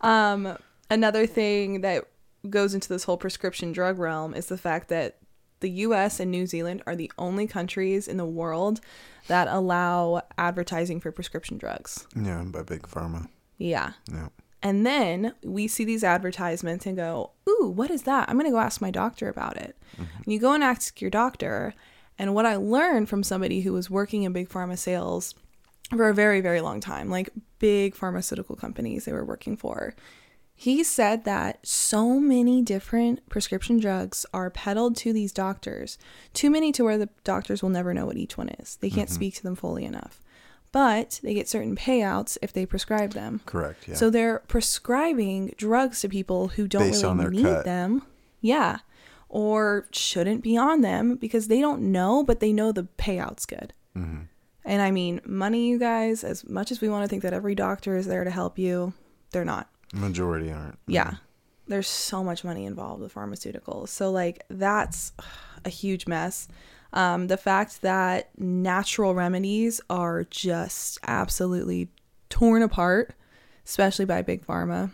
Um, another thing that goes into this whole prescription drug realm is the fact that the US and New Zealand are the only countries in the world that allow advertising for prescription drugs. yeah, by big pharma. Yeah. Yeah. And then we see these advertisements and go, Ooh, what is that? I'm going to go ask my doctor about it. And you go and ask your doctor. And what I learned from somebody who was working in big pharma sales for a very, very long time, like big pharmaceutical companies they were working for, he said that so many different prescription drugs are peddled to these doctors, too many to where the doctors will never know what each one is. They can't speak to them fully enough. But they get certain payouts if they prescribe them. Correct. Yeah. So they're prescribing drugs to people who don't Based really need cut. them. Yeah. Or shouldn't be on them because they don't know, but they know the payout's good. hmm And I mean, money, you guys, as much as we want to think that every doctor is there to help you, they're not. Majority aren't. Yeah. There's so much money involved with pharmaceuticals. So, like, that's a huge mess. Um, the fact that natural remedies are just absolutely torn apart, especially by big pharma.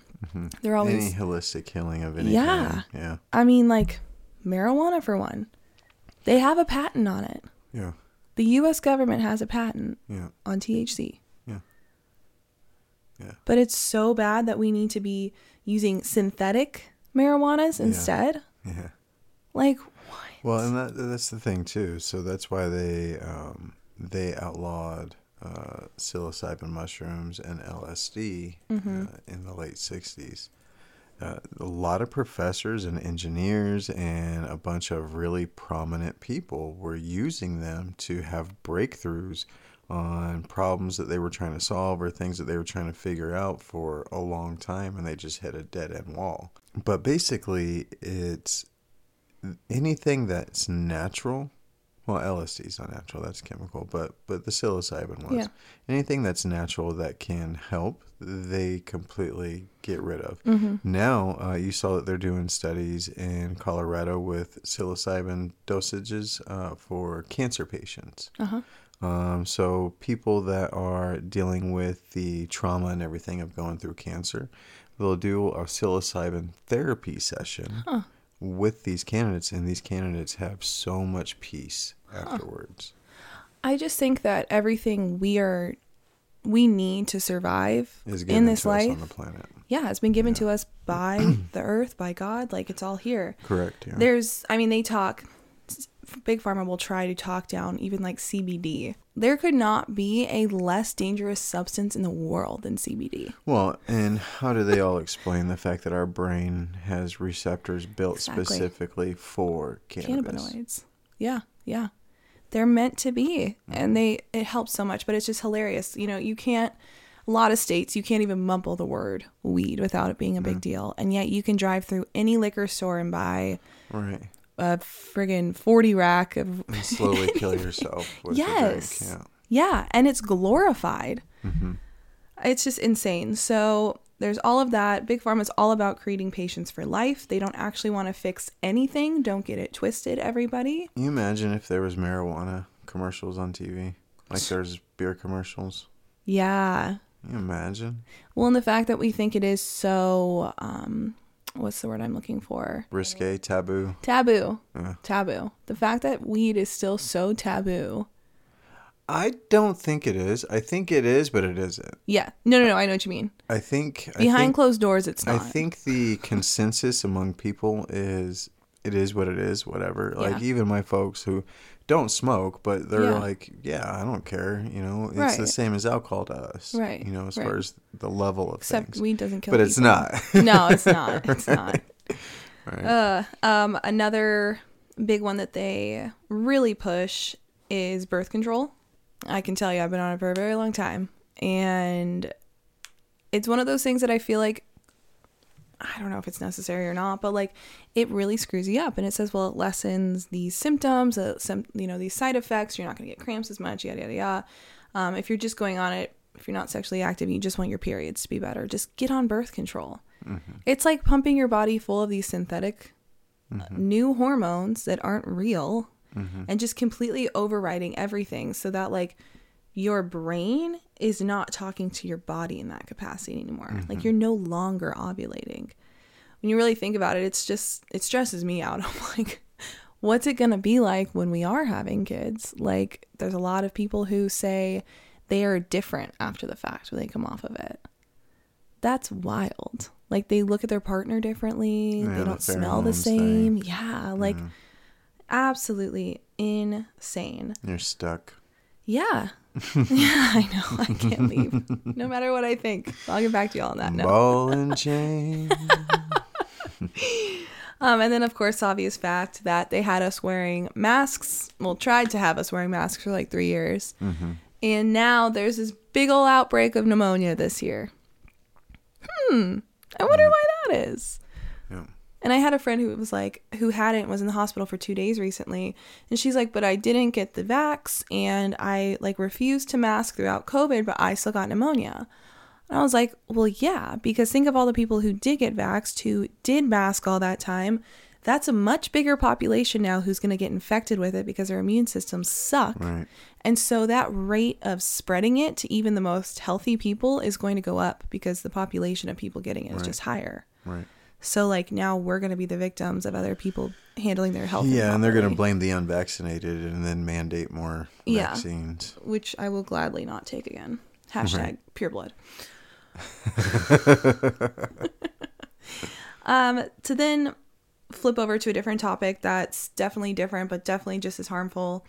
They're always, Any holistic healing of anything. Yeah. Yeah. I mean, like marijuana for one. They have a patent on it. Yeah. The US government has a patent Yeah. on THC. Yeah. Yeah. But it's so bad that we need to be using synthetic marijuanas instead. Yeah. Like, why? Well, and that that's the thing too. So that's why they um, they outlawed uh, psilocybin mushrooms and LSD Mm-hmm. uh, in the late '60s. Uh, a lot of professors and engineers and a bunch of really prominent people were using them to have breakthroughs on problems that they were trying to solve or things that they were trying to figure out for a long time and they just hit a dead end wall. But basically, it's anything that's natural. Well, LSD is not natural; that's chemical. But but the psilocybin was Yeah. anything that's natural that can help. They completely get rid of. mm-hmm. Now uh, you saw that they're doing studies in Colorado with psilocybin dosages uh, for cancer patients. uh huh. Um, so people that are dealing with the trauma and everything of going through cancer, they'll do a psilocybin therapy session Huh. with these candidates, and these candidates have so much peace afterwards. I just think that everything we are, we need to survive Is in this life. on the planet. yeah, it's been given Yeah. to us by the earth, by God. Like it's all here. Correct. Yeah. There's, I mean, they talk, Big Pharma will try to talk down even like CBD. There could not be a less dangerous substance in the world than CBD. Well, and how do they all explain the fact that our brain has receptors built Exactly. specifically for cannabis? Cannabinoids. Yeah, yeah. They're meant to be. And they, it helps so much, but it's just hilarious. You know, you can't, a lot of states, you can't even mumble the word weed without it being a big mm. deal. And yet you can drive through any liquor store and buy Right. A friggin' 40 rack of slowly kill yourself with Yes. drink. Yeah, and it's glorified. Yeah. hmm It's just insane. So there's all of that. Big pharma is all about creating patients for life. They don't actually want to fix anything. Don't get it twisted, everybody. You imagine if there was marijuana commercials on TV, like there's beer commercials. Yeah. Can you imagine Well, and the fact that we think it is so, um, what's the word I'm looking for? risque, taboo? Taboo. Yeah. Taboo. The fact that weed is still so taboo. I don't think it is. I think it is, but it isn't. Yeah. No, no, no. I know what you mean. I think I Behind think, closed doors, it's not. I think the consensus among people is it is what it is, whatever. Like even my folks who don't smoke, but they're Yeah. like, yeah, I don't care. You know, it's the same as alcohol to us. Right, You know, as right. far as the level of Except things. weed doesn't kill but it's not. no, it's not. It's not. Right. Uh, um, another big one that they really push is birth control. I can tell you, I've been on it for a very long time, and it's one of those things that I feel like I don't know if it's necessary or not, but like it really screws you up. And it says, well, it lessens these symptoms, uh, some you know these side effects. You're not going to get cramps as much, yada yada yada. Um, if you're just going on it, if you're not sexually active, you just want your periods to be better. Just get on birth control. Mm-hmm. It's like pumping your body full of these synthetic uh, Mm-hmm. new hormones that aren't real Mm-hmm. and just completely overriding everything so that like your brain is not talking to your body in that capacity anymore. Mm-hmm. Like you're no longer ovulating. When you really think about it, it's just it stresses me out. I'm like what's it going to be like when we are having kids? Like there's a lot of people who say they are different after the fact when they come off of it. That's wild. Like they look at their partner differently. Yeah, they don't smell the pheromones thing. same. Yeah, like absolutely insane. You're stuck. Yeah. Yeah, I know. I can't leave. No matter what I think. I'll get back to you all on that. Ball and chain. Um, and then, of course, obvious fact that they had us wearing masks. Well, tried to have us wearing masks for like three years. Mm-hmm. And now there's this big ol' outbreak of pneumonia this year. Hmm. I wonder why that is. And I had a friend who was like, who hadn't, was in the hospital for two days recently. And she's like, but I didn't get the vax and I like refused to mask throughout COVID, but I still got pneumonia. And I was like, well, yeah, because think of all the people who did get vaxxed, who did mask all that time. That's a much bigger population now who's going to get infected with it because their immune systems suck. Right. And so that rate of spreading it to even the most healthy people is going to go up because the population of people getting it is Right. just higher. Right. So like now we're going to be the victims of other people handling their health. Yeah, and they're going to blame the unvaccinated and then mandate more Yeah. vaccines. which I will gladly not take again. Hashtag Right. pure blood. um, to then flip over to a different topic that's definitely different, but definitely just as harmful.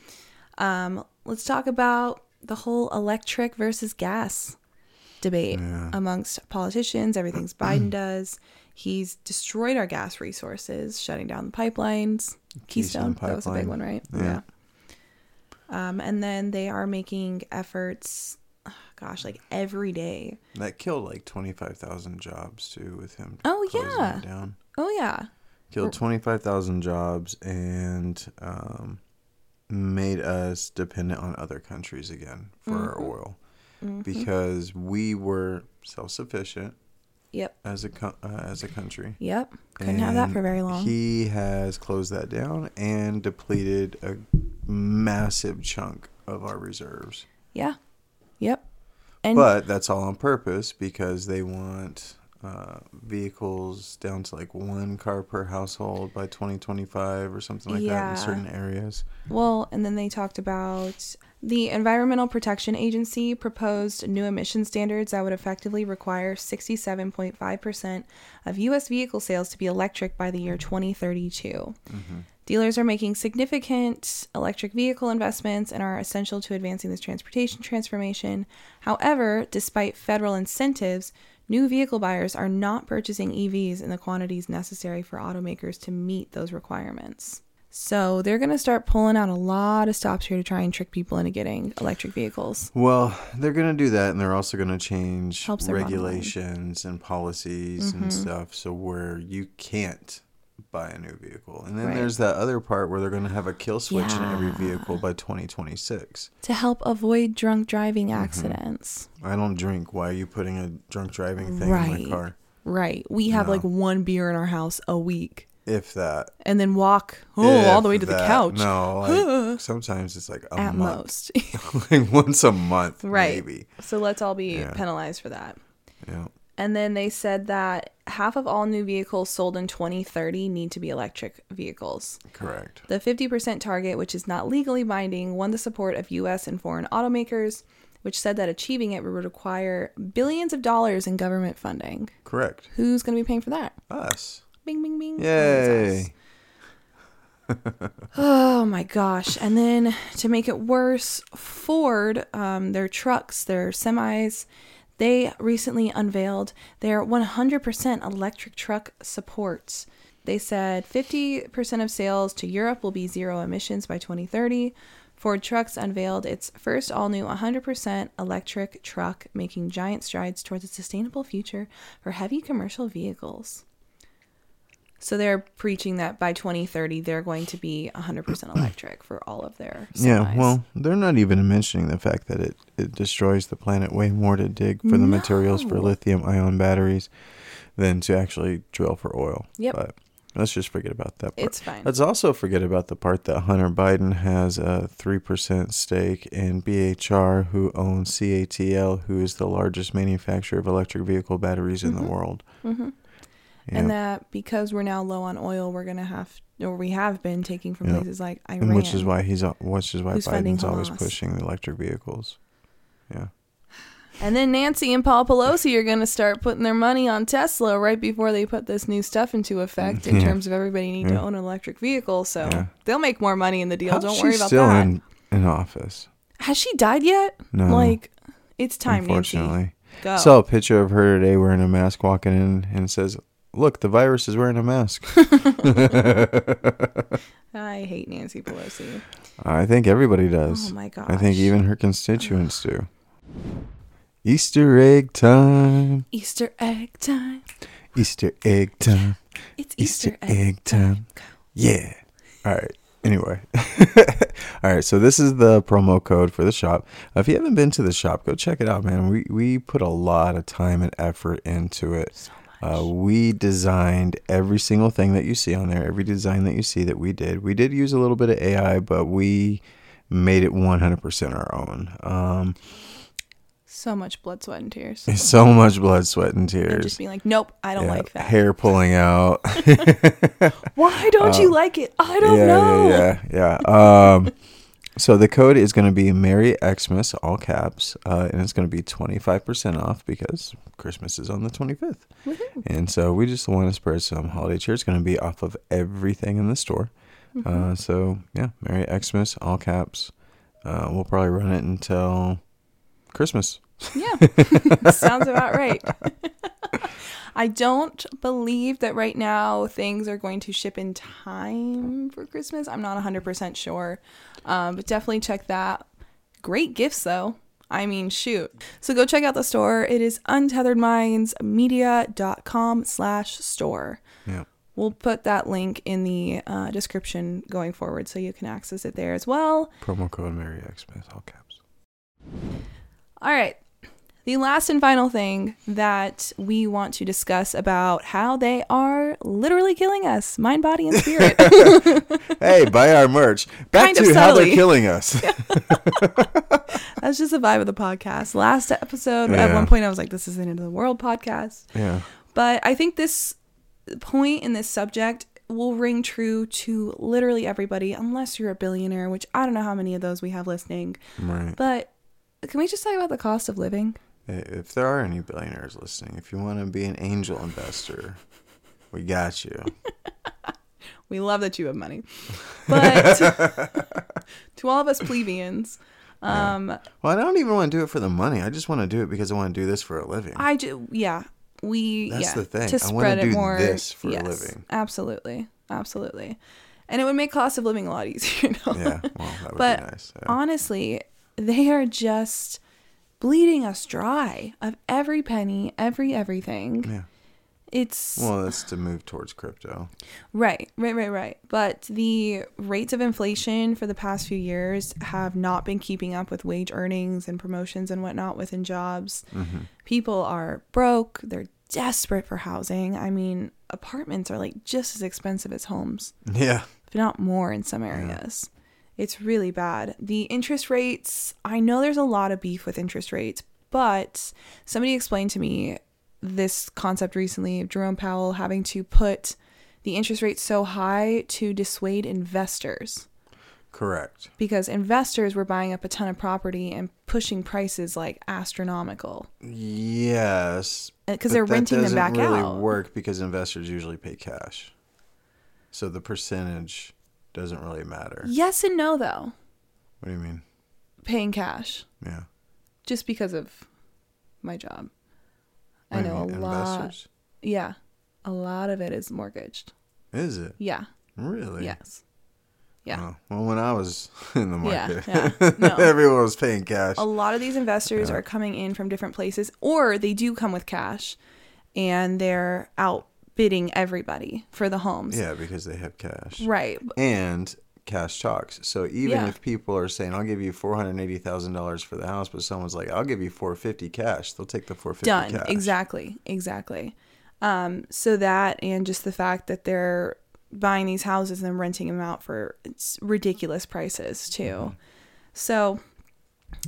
Um, let's talk about the whole electric versus gas debate Yeah. amongst politicians. Everything's Biden does. He's destroyed our gas resources, shutting down the pipelines. Keystone, Keystone that was a big one, right? Yeah. Um, and then they are making efforts, gosh, like every day. That killed like 25,000 jobs too with him. Oh, yeah. Down. Oh yeah, Killed 25,000 jobs and um, made us dependent on other countries again for our Mm-hmm. oil because we were self sufficient yep, as a co- uh, as a country. yep. Couldn't have that for very long. He has closed that down and depleted a massive chunk of our reserves. yeah, yep. And but that's all on purpose because they want uh, vehicles down to like one car per household by 2025 or something like that in certain areas. Well, and then they talked about the Environmental Protection Agency proposed new emission standards that would effectively require 67.5% of U.S. vehicle sales to be electric by the year 2032. Mm-hmm. Dealers are making significant electric vehicle investments and are essential to advancing this transportation transformation. However, despite federal incentives, new vehicle buyers are not purchasing EVs in the quantities necessary for automakers to meet those requirements. So they're going to start pulling out a lot of stops here to try and trick people into getting electric vehicles. Well, they're going to do that, and they're also going to change Helps their bottom line. regulations and policies Mm-hmm. and stuff, so where you can't buy a new vehicle. And then Right. there's that other part where they're going to have a kill switch in every vehicle by 2026. To help avoid drunk driving Mm-hmm. accidents. I don't drink. Why are you putting a drunk driving thing in my car? Right. We have No. like one beer in our house a week If that. and then walk oh all the way to the couch No, like, sometimes it's like a at month. most. like once a month, right. maybe. So let's all be Yeah. penalized for that. Yeah. And then they said that half of all new vehicles sold in 2030 need to be electric vehicles. Correct. The 50% target, which is not legally binding, won the support of US and foreign automakers, which said that achieving it would require billions of dollars in government funding. Correct. Who's going to be paying for that? Us. Bing, bing, bing. Oh. Yay. Oh my gosh. And then to make it worse, Ford, um, their trucks, their semis, they recently unveiled their 100% electric truck supports. They said 50% of sales to Europe will be zero emissions by 2030. Ford Trucks unveiled its first all new 100% electric truck, making giant strides towards a sustainable future for heavy commercial vehicles. So they're preaching that by 2030 they're going to be 100% electric for all of their semis. Yeah, well, they're not even mentioning the fact that it, it destroys the planet way more to dig for the materials for lithium ion batteries than to actually drill for oil. Yep. But let's just forget about that part. It's fine. Let's also forget about the part that Hunter Biden has a 3% stake in BHR, who owns CATL, who is the largest manufacturer of electric vehicle batteries in the world. hmm Yeah. And that because we're now low on oil, we're gonna have, or we have been taking from Yeah. places like Iran, and which is why he's which is why Biden's always pushing the electric vehicles. Yeah. And then Nancy and Paul Pelosi are going to start putting their money on Tesla right before they put this new stuff into effect in Yeah. terms of everybody need to own an electric vehicle. So Yeah. they'll make more money in the deal. How's Don't worry about still that. in in office? Has she died yet? No. Like, it's time, Nancy. unfortunately. Go. Saw a picture of her today wearing a mask walking in and it says, Look, the virus is wearing a mask. I hate Nancy Pelosi. I think everybody does. Oh my gosh. I think even her constituents do. Easter egg time. Easter egg time. Easter egg time. It's Easter Easter, egg time. Yeah. All right. Anyway. All right. So this is the promo code for the shop. If you haven't been to the shop, go check it out, man. We we put a lot of time and effort into it. So. Uh, we designed every single thing that you see on there, every design that you see that we did. We did use a little bit of AI, but we made it 100% our own. Um, so much blood, sweat, and tears. so much blood, sweat, and And tears. just being like, nope, I don't Yeah, like that. Hair pulling out. Why don't you like it? I don't yeah, know. yeah, yeah, yeah. Um, so the code is going to be Merry Xmas, all caps, uh, and it's going to be 25% off because Christmas is on the 25th. Woohoo. And so we just want to spread some holiday cheer. It's going to be off of everything in the store. Mm-hmm. Uh, so yeah, Merry Xmas, all caps. Uh, we'll probably run it until Christmas. Yeah, sounds about right. I don't believe that right now things are going to ship in time for Christmas. I'm not 100% sure, um, but definitely check that. Great gifts, though. I mean, shoot. So go check out the store. It is untetheredmindsmedia.com slash store. Yeah. We'll put that link in the uh, description going forward so you can access it there as well. Promo code Merry Xmas, all caps. All right. The last and final thing that we want to discuss about how they are literally killing us, mind, body, and spirit. hey, buy our merch. Back Kind to how they're killing us. That's just the vibe of the podcast. Last episode, at one point, I was like, this is the end of the world podcast. yeah. But I think this point in this subject will ring true to literally everybody, unless you're a billionaire, which I don't know how many of those we have listening. Right. But can we just talk about the cost of living? If there are any billionaires listening, if you want to be an angel investor, we got you. We love that you have money. But to all of us plebeians, um, Well, I don't even want to do it for the money. I just want to do it because I want to do this for a living. I do, yeah, we, That's yeah, the thing. to spread it do more. this for a living. Absolutely, absolutely, and it would make cost of living a lot easier. You know? yeah, well, that would But be nice. Yeah. honestly, they are just bleeding us dry of every penny, every everything. yeah. It's Well, that's to move towards crypto. Right, right, right, right. But the rates of inflation for the past few years have not been keeping up with wage earnings and promotions and whatnot within jobs. Mm-hmm. People are broke. They're desperate for housing. I mean, apartments are like just as expensive as homes, Yeah. if not more in some areas. It's really bad. The interest rates, I know there's a lot of beef with interest rates, but somebody explained to me this concept recently of Jerome Powell having to put the interest rate so high to dissuade investors Correct. because investors were buying up a ton of property and pushing prices like astronomical Yes. Uh, because they're renting them back really out. work because investors usually pay cash. So the percentage doesn't really matter. Yes and no though. What do you mean? Paying cash Yeah. just because of my job. I What you know a mean, lot. Yeah. A lot of it is mortgaged. Is it? Yeah. Really? Yes. Yeah. Oh, well, when I was in the market, yeah. No. everyone was paying cash. a lot of these investors are coming in from different places or they do come with cash and they're outbidding everybody for the homes. Yeah, because they have cash. Right. And cash talks. So even Yeah. if people are saying, "I'll give you four hundred eighty thousand dollars for the house," but someone's like, "I'll give you four fifty cash," they'll take the four fifty Done. cash. Exactly. Exactly. Um, so that and just the fact that they're buying these houses and renting them out for it's ridiculous prices too. So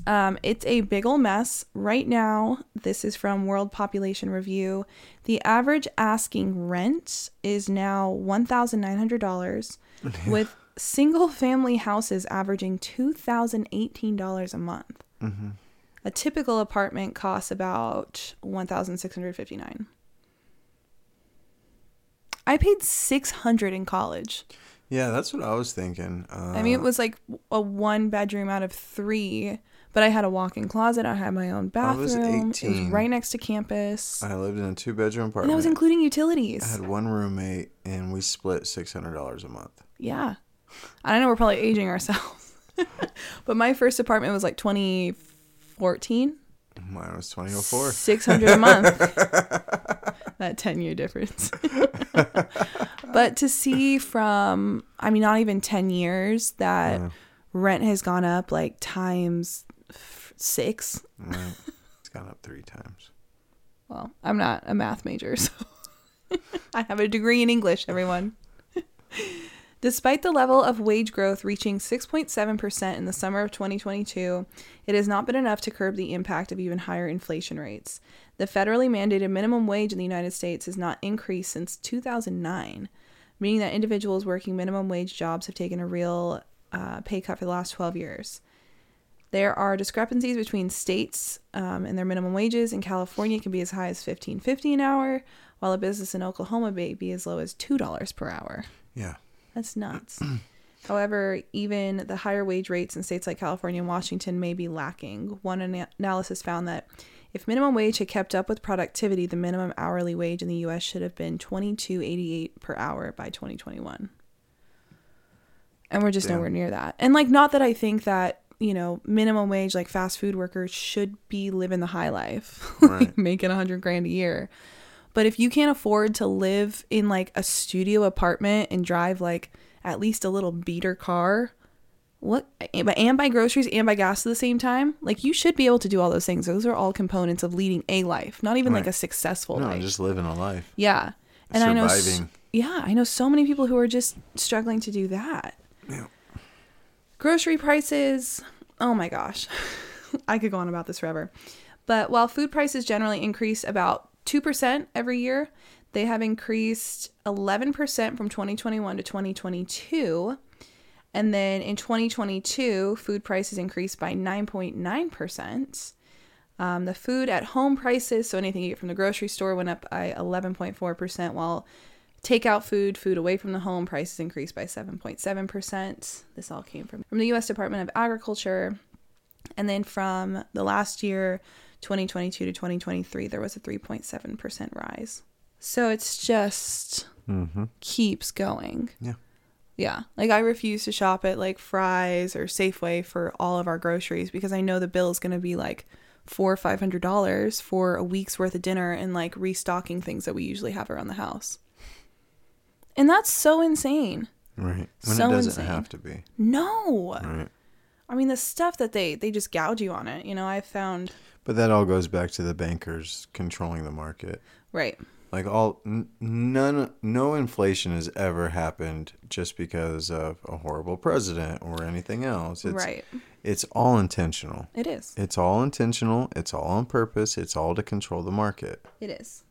um, it's a big ol' mess. Right now, this is from World Population Review. The average asking rent is now $1,900, with single family houses averaging $2,018 a month. hmm A typical apartment costs about $1,659. I paid 600 in college. Yeah, that's what I was thinking. Uh, I mean, it was like a one bedroom out of three, but I had a walk-in closet. I had my own I was bathroom. It was 18. right next to campus, I lived in a two bedroom apartment. and that was including utilities. I had one roommate, and we split six hundred dollars a month. Yeah, I know we're probably aging ourselves, but my first apartment was like 2014. Mine was twenty oh four. 600 a month. that 10 year difference. but to see from, I mean, not even 10 years that Yeah. rent has gone up like times six. Right. It's gone up three times. Well, I'm not a math major, so I have a degree in English, everyone. Despite the level of wage growth reaching 6.7% in the summer of 2022, it has not been enough to curb the impact of even higher inflation rates. The federally mandated minimum wage in the United States has not increased since 2009, meaning that individuals working minimum wage jobs have taken a real uh, pay cut for the last 12 years. There are discrepancies between states um, and their minimum wages. In California, it can be as high as fifteen fifty an hour, while a business in Oklahoma may be as low as two dollars per hour. Yeah. That's nuts. However, even the higher wage rates in states like California and Washington may be lacking. One ana- analysis found that if minimum wage had kept up with productivity, the minimum hourly wage in the U.S. should have been twenty two eighty eight per hour by twenty twenty one. And we're just Damn. nowhere near that. And like, not that I think that you know minimum wage like fast food workers should be living the high life, like making a hundred grand a year. But if you can't afford to live in like a studio apartment and drive like at least a little beater car, what eh, and and buy groceries and buy gas at the same time, like you should be able to do all those things. Those are all components of leading a life, not even like a successful No, life. just living a life. yeah. And I know yeah, I know so many people who are just struggling to do that. Yeah. Grocery prices, oh my gosh. I could go on about this forever. But while food prices generally increase about 2% every year, they have increased 11% from 2021 to 2022. And then in 2022, food prices increased by 9.9%. Um, the food at home prices, so anything you get from the grocery store, went up by 11.4%, while takeout food, food away from the home prices increased by 7.7%. This all came from, from the U.S. Department of Agriculture. And then from the last year, 2022 to 2023, there was a 3.7% rise. So it's just Mm-hmm. keeps going. Yeah. Yeah. Like I refuse to shop at like Fry's or Safeway for all of our groceries because I know the bill is going to be like four or five hundred dollars for a week's worth of dinner and like restocking things that we usually have around the house. And that's so insane. Right. When So it doesn't insane. have to be. No. Right. I mean the stuff that they they just gouge you on it. You know, I found But that all goes back to the bankers controlling the market. right. Like all n- none no inflation has ever happened just because of a horrible president or anything else. It's right. it's all intentional. It is. It's all intentional. It's all on purpose. It's all to control the market. It is.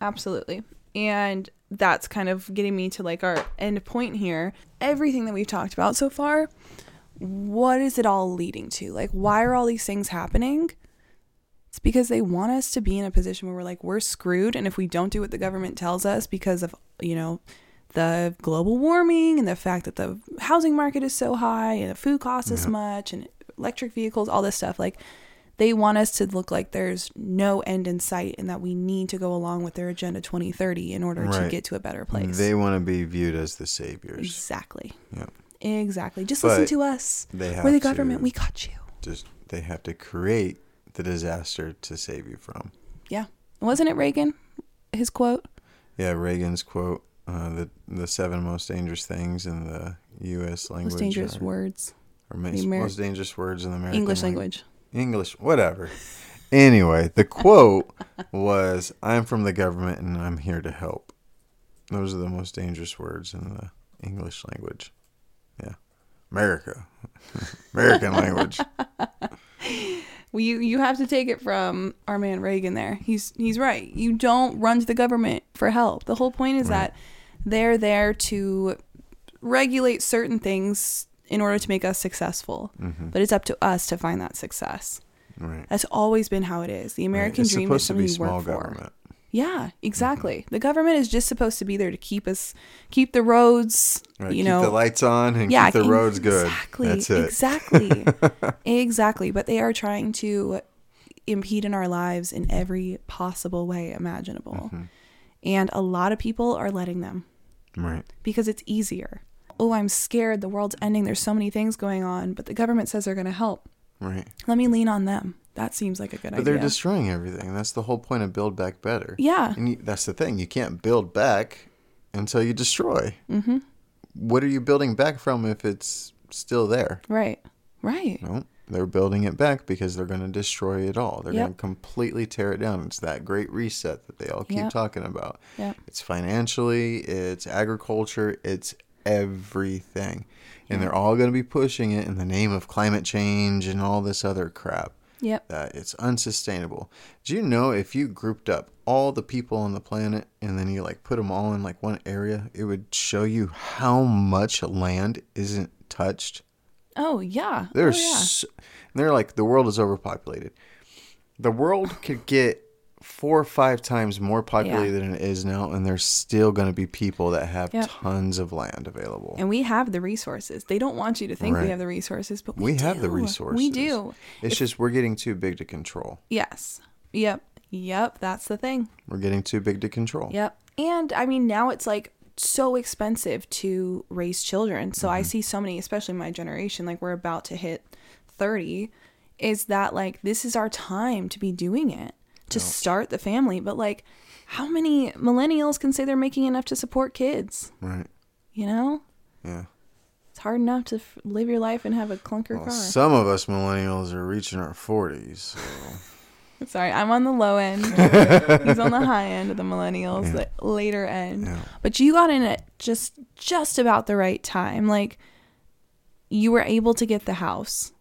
Absolutely. And that's kind of getting me to like our end point here. Everything that we've talked about so far, what is it all leading to? Like, why are all these things happening? It's because they want us to be in a position where we're like, we're screwed. And if we don't do what the government tells us because of, you know, the global warming and the fact that the housing market is so high and the food costs this Yeah. much and electric vehicles, all this stuff, like, they want us to look like there's no end in sight and that we need to go along with their agenda 2030 in order to get to a better place. They want to be viewed as the saviors. exactly. Yeah. Exactly. Just listen to us. They have We're the government. We got you. just they have to create the disaster to save you from. Yeah. Wasn't it Reagan? His quote? Yeah, Reagan's quote: uh, "the the seven most dangerous things in the U.S. language, Most dangerous are, words. or most, Amer- most dangerous words in the American English lang- language. English, whatever." anyway, the quote was, "I'm from the government and I'm here to help." Those are the most dangerous words in the English language. Yeah, America, American language. Well, you you have to take it from our man Reagan there. He's he's right. You don't run to the government for help. The whole point is Right. that they're there to regulate certain things in order to make us successful. hmm But it's up to us to find that success. Right. That's always been how it is. The American Right. dream is supposed to be something you small work for. Yeah, exactly. The government is just supposed to be there to keep us, keep the roads, Right, you keep know, the lights on and yeah, keep the roads good. Exactly. That's it. Exactly. exactly. But they are trying to impede in our lives in every possible way imaginable. Mhm. And a lot of people are letting them Right. because it's easier. Oh, I'm scared. The world's ending. There's so many things going on, but the government says they're going to help. Right. Let me lean on them. That seems like a good But idea. But they're destroying everything. That's the whole point of Build Back Better. yeah. And you, that's the thing. You can't build back until you destroy. Mm-hmm. What are you building back from if it's still there? Right. Right. No, they're building it back because they're going to destroy it all. They're Yep. going to completely tear it down. It's that great reset that they all keep Yep. talking about. Yep. It's financially, it's agriculture, it's everything. And they're all going to be pushing it in the name of climate change and all this other crap. Yep. that it's unsustainable. Do you know if you grouped up all the people on the planet and then you like put them all in like one area, it would show you how much land isn't touched? Oh yeah. There's oh, yeah. so, they're like the world is overpopulated. The world could get four or five times more populated than it is now, and there's still going to be people that have Yep. tons of land available. And we have the resources. They don't want you to think we have the resources, but we, we have the resources. We do. It's just we're getting too big to control. Yes. Yep. Yep. That's the thing. We're getting too big to control. Yep. And I mean, now it's like so expensive to raise children. So Mm-hmm. I see so many, especially my generation, like we're about to hit 30, is that like this is our time to be doing it, to start the family. But like, how many millennials can say they're making enough to support kids? Right. You know? Yeah. It's hard enough to f- live your life and have a clunker Well, car. some of us millennials are reaching our 40s. So. Sorry, I'm on the low end. He's on the high end of the millennials, Yeah. the later end. Yeah. But you got in at just just about the right time. Like you were able to get the house.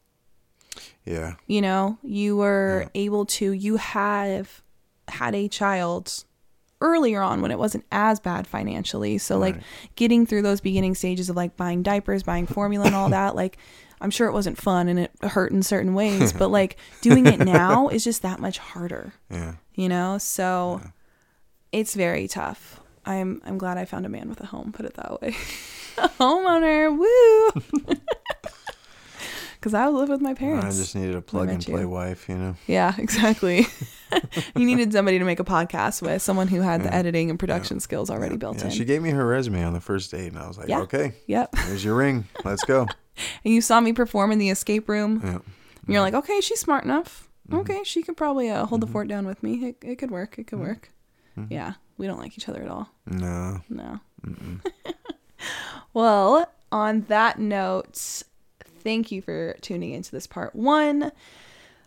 Yeah. You know, you were able to you have had a child earlier on when it wasn't as bad financially. So like getting through those beginning stages of like buying diapers, buying formula and all that, like I'm sure it wasn't fun and it hurt in certain ways, but like doing it now is just that much harder. Yeah. you know? So it's very tough. I'm i'm glad i found a man with a home put it that way. A homeowner woo because i would live with my parents. I just needed a plug and play you. wife, you know? yeah exactly you needed somebody to make a podcast with someone who had the editing and production skills already built Yeah, in she gave me her resume on the first date, and I was like, Yeah. okay, yep here's your ring. Let's go. and you saw me perform in the escape room Yeah. and you're like okay she's smart enough Mm-hmm. okay she could probably uh, hold the fort down with me it, it could work it could Mm-hmm. work yeah we don't like each other at all No. No. well, on that note, thank you for tuning into this part one.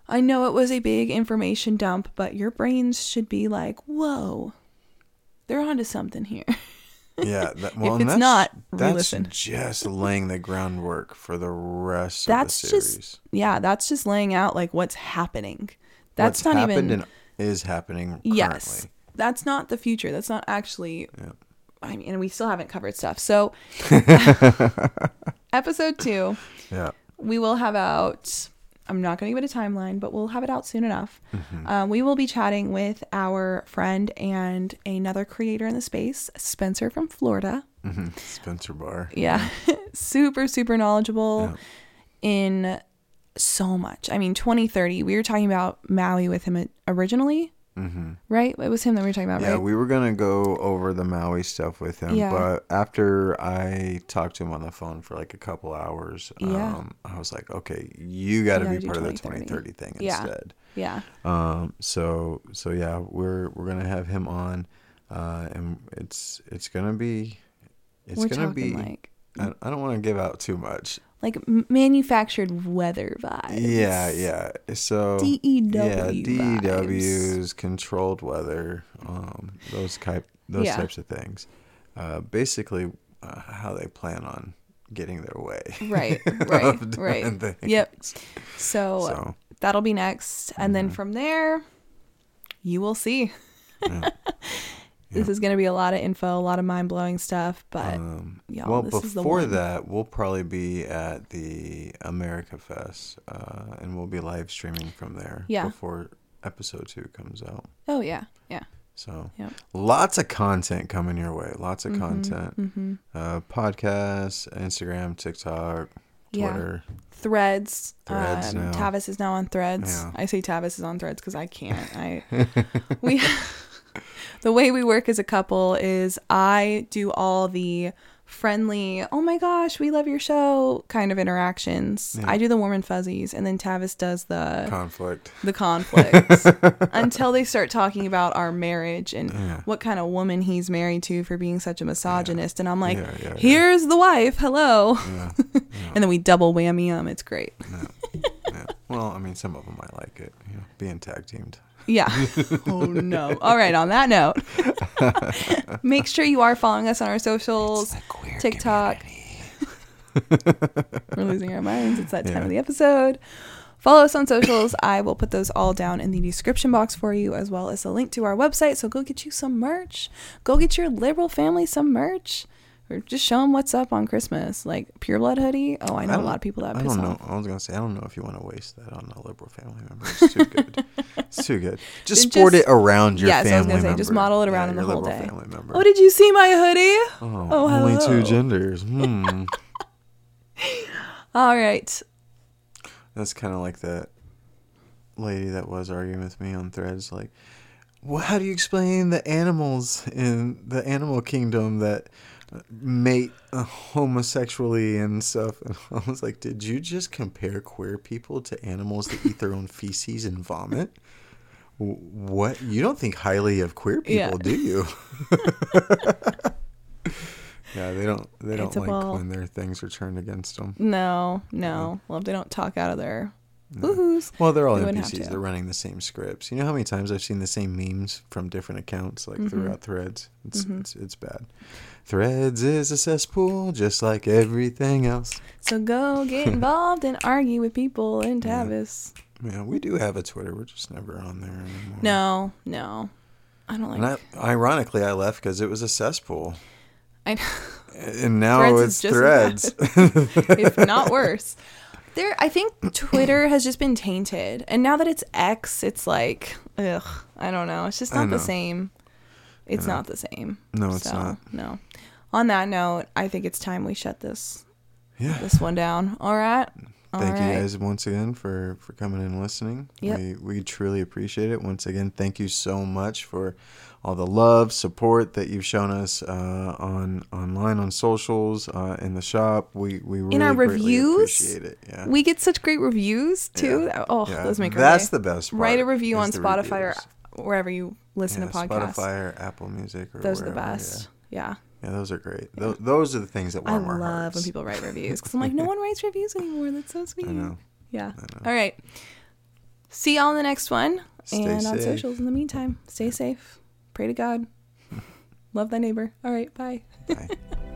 I know it was a big information dump, but your brains should be like, whoa, they're onto something here. Yeah. That, well, If it's that's, not, that's re-listen. just laying the groundwork for the rest That's of the series. just, yeah, that's just laying out like what's happening. That's What's not happened even, and is happening currently. yes, that's not the future. That's not actually, Yeah. I mean, and we still haven't covered stuff. So, episode two. Yeah. we will have out i'm not going to give it a timeline but we'll have it out soon enough uh, we will be chatting with our friend and another creator in the space spencer from florida hmm Spencer Bar. yeah super super knowledgeable Yeah. in so much i mean 2030 we were talking about maui with him originally Mm-hmm. right? It was him that we were talking about, Yeah, right? we were gonna go over the Maui stuff with him, Yeah. but after I talked to him on the phone for like a couple hours, Yeah. um, I was like, okay, you got to be part of the 2030. 2030 thing Yeah. instead. yeah. Um, so so yeah, we're we're gonna have him on, uh, and it's it's gonna be it's gonna talking be. like I, I don't want to give out too much. Like manufactured weather vibes. Yeah, yeah. So DEW yeah. DEWs, controlled weather, um, those type those Yeah. types of things. Uh, basically, uh, how they plan on getting their way. Right, right, right. things. Yep. So, So that'll be next, and then Mhm. from there, you will see. yeah. This Yeah. is going to be a lot of info, a lot of mind blowing stuff, but um, y'all, well, this is the before that, we'll probably be at the America Fest, uh, and we'll be live streaming from there. Yeah. Before episode two comes out. oh yeah, yeah, So Yep. lots of content coming your way. Lots of Mhm, content. mhm. Uh, podcasts, Instagram, TikTok, Yeah. Twitter. Threads. Threads um. Tavis is now on Threads. Yeah. I say Tavis is on Threads because I can't. I we the way we work as a couple is I do all the friendly, oh my gosh, we love your show kind of interactions. Yeah. I do the warm and fuzzies, and then Tavis does the Conflict. the conflicts until they start talking about our marriage and Yeah. what kind of woman he's married to for being such a misogynist. And I'm like, Yeah, yeah, yeah. here's the wife, hello. Yeah. And then we double whammy them. It's great. yeah. Well, I mean, some of them might like it. You know, being tag teamed. Yeah. oh no. All right. On that note, make sure you are following us on our socials. TikTok. We're losing our minds. It's that time Yeah. of the episode. Follow us on socials. I will put those all down in the description box for you, as well as a link to our website. So go get you some merch. Go get your liberal family some merch. Or just show them what's up on Christmas. Like Pure Blood hoodie. Oh, I know a lot of people that I piss don't know. off. I was gonna say I don't know if you want to waste that on a liberal family member. It's too good. it's too good. Just Then sport just- it around your Yes, I was family gonna say, member. just model it around yeah, in the whole day. Family member. Oh, did you see my hoodie? Oh, Oh, only two genders. Hmm. All right. That's kind of like that lady that was arguing with me on threads. Like, well, how do you explain the animals in the animal kingdom that mate uh, homosexually and stuff? And I was like, did you just compare queer people to animals that eat their own feces and vomit? What? You don't think highly of queer people, Yeah. do you? yeah, they don't. They don't like ball. when their things are turned against them. No, no. Well, if they don't talk out of their woohoos. Well, they're all We NPCs. They're running the same scripts. You know how many times I've seen the same memes from different accounts, like Mhm. throughout Threads. It's, Mhm. it's it's bad. Threads is a cesspool, just like everything else. So go get involved and argue with people in Tavis. Yeah, we do have a Twitter. We're just never on there anymore. No, no. I don't like And I, ironically, I left because it was a cesspool, I know. and now Threads it's just Threads. if not worse. There I think Twitter has just been tainted. And now that it's X, it's like ugh, I don't know. It's just not the same. It's not the same. no, it's so, not. No. On that note, I think it's time we shut this Yeah. this one down. All right. All Thank you guys once again for for coming and listening. Yep. We we truly appreciate it. Once again, thank you so much for all the love, support that you've shown us uh, on online on socials, uh, in the shop. We we really In our reviews, appreciate it. Yeah. We get such great reviews too. Yeah. Oh, Yeah. those make our That's day. the best. Write a review on Spotify reviews. or wherever you listen yeah, to podcasts. Spotify or Apple Music or Those are the best. Yeah. Yeah. Yeah, those are great. Those, those are the things that I warm our love when people write reviews because I'm like, no one writes reviews anymore. That's so sweet. I know. Yeah. I know. All right. See y'all in the next one. Stay and on socials in the meantime. Stay safe. Pray to God. Love thy neighbor. All right. Bye. Bye.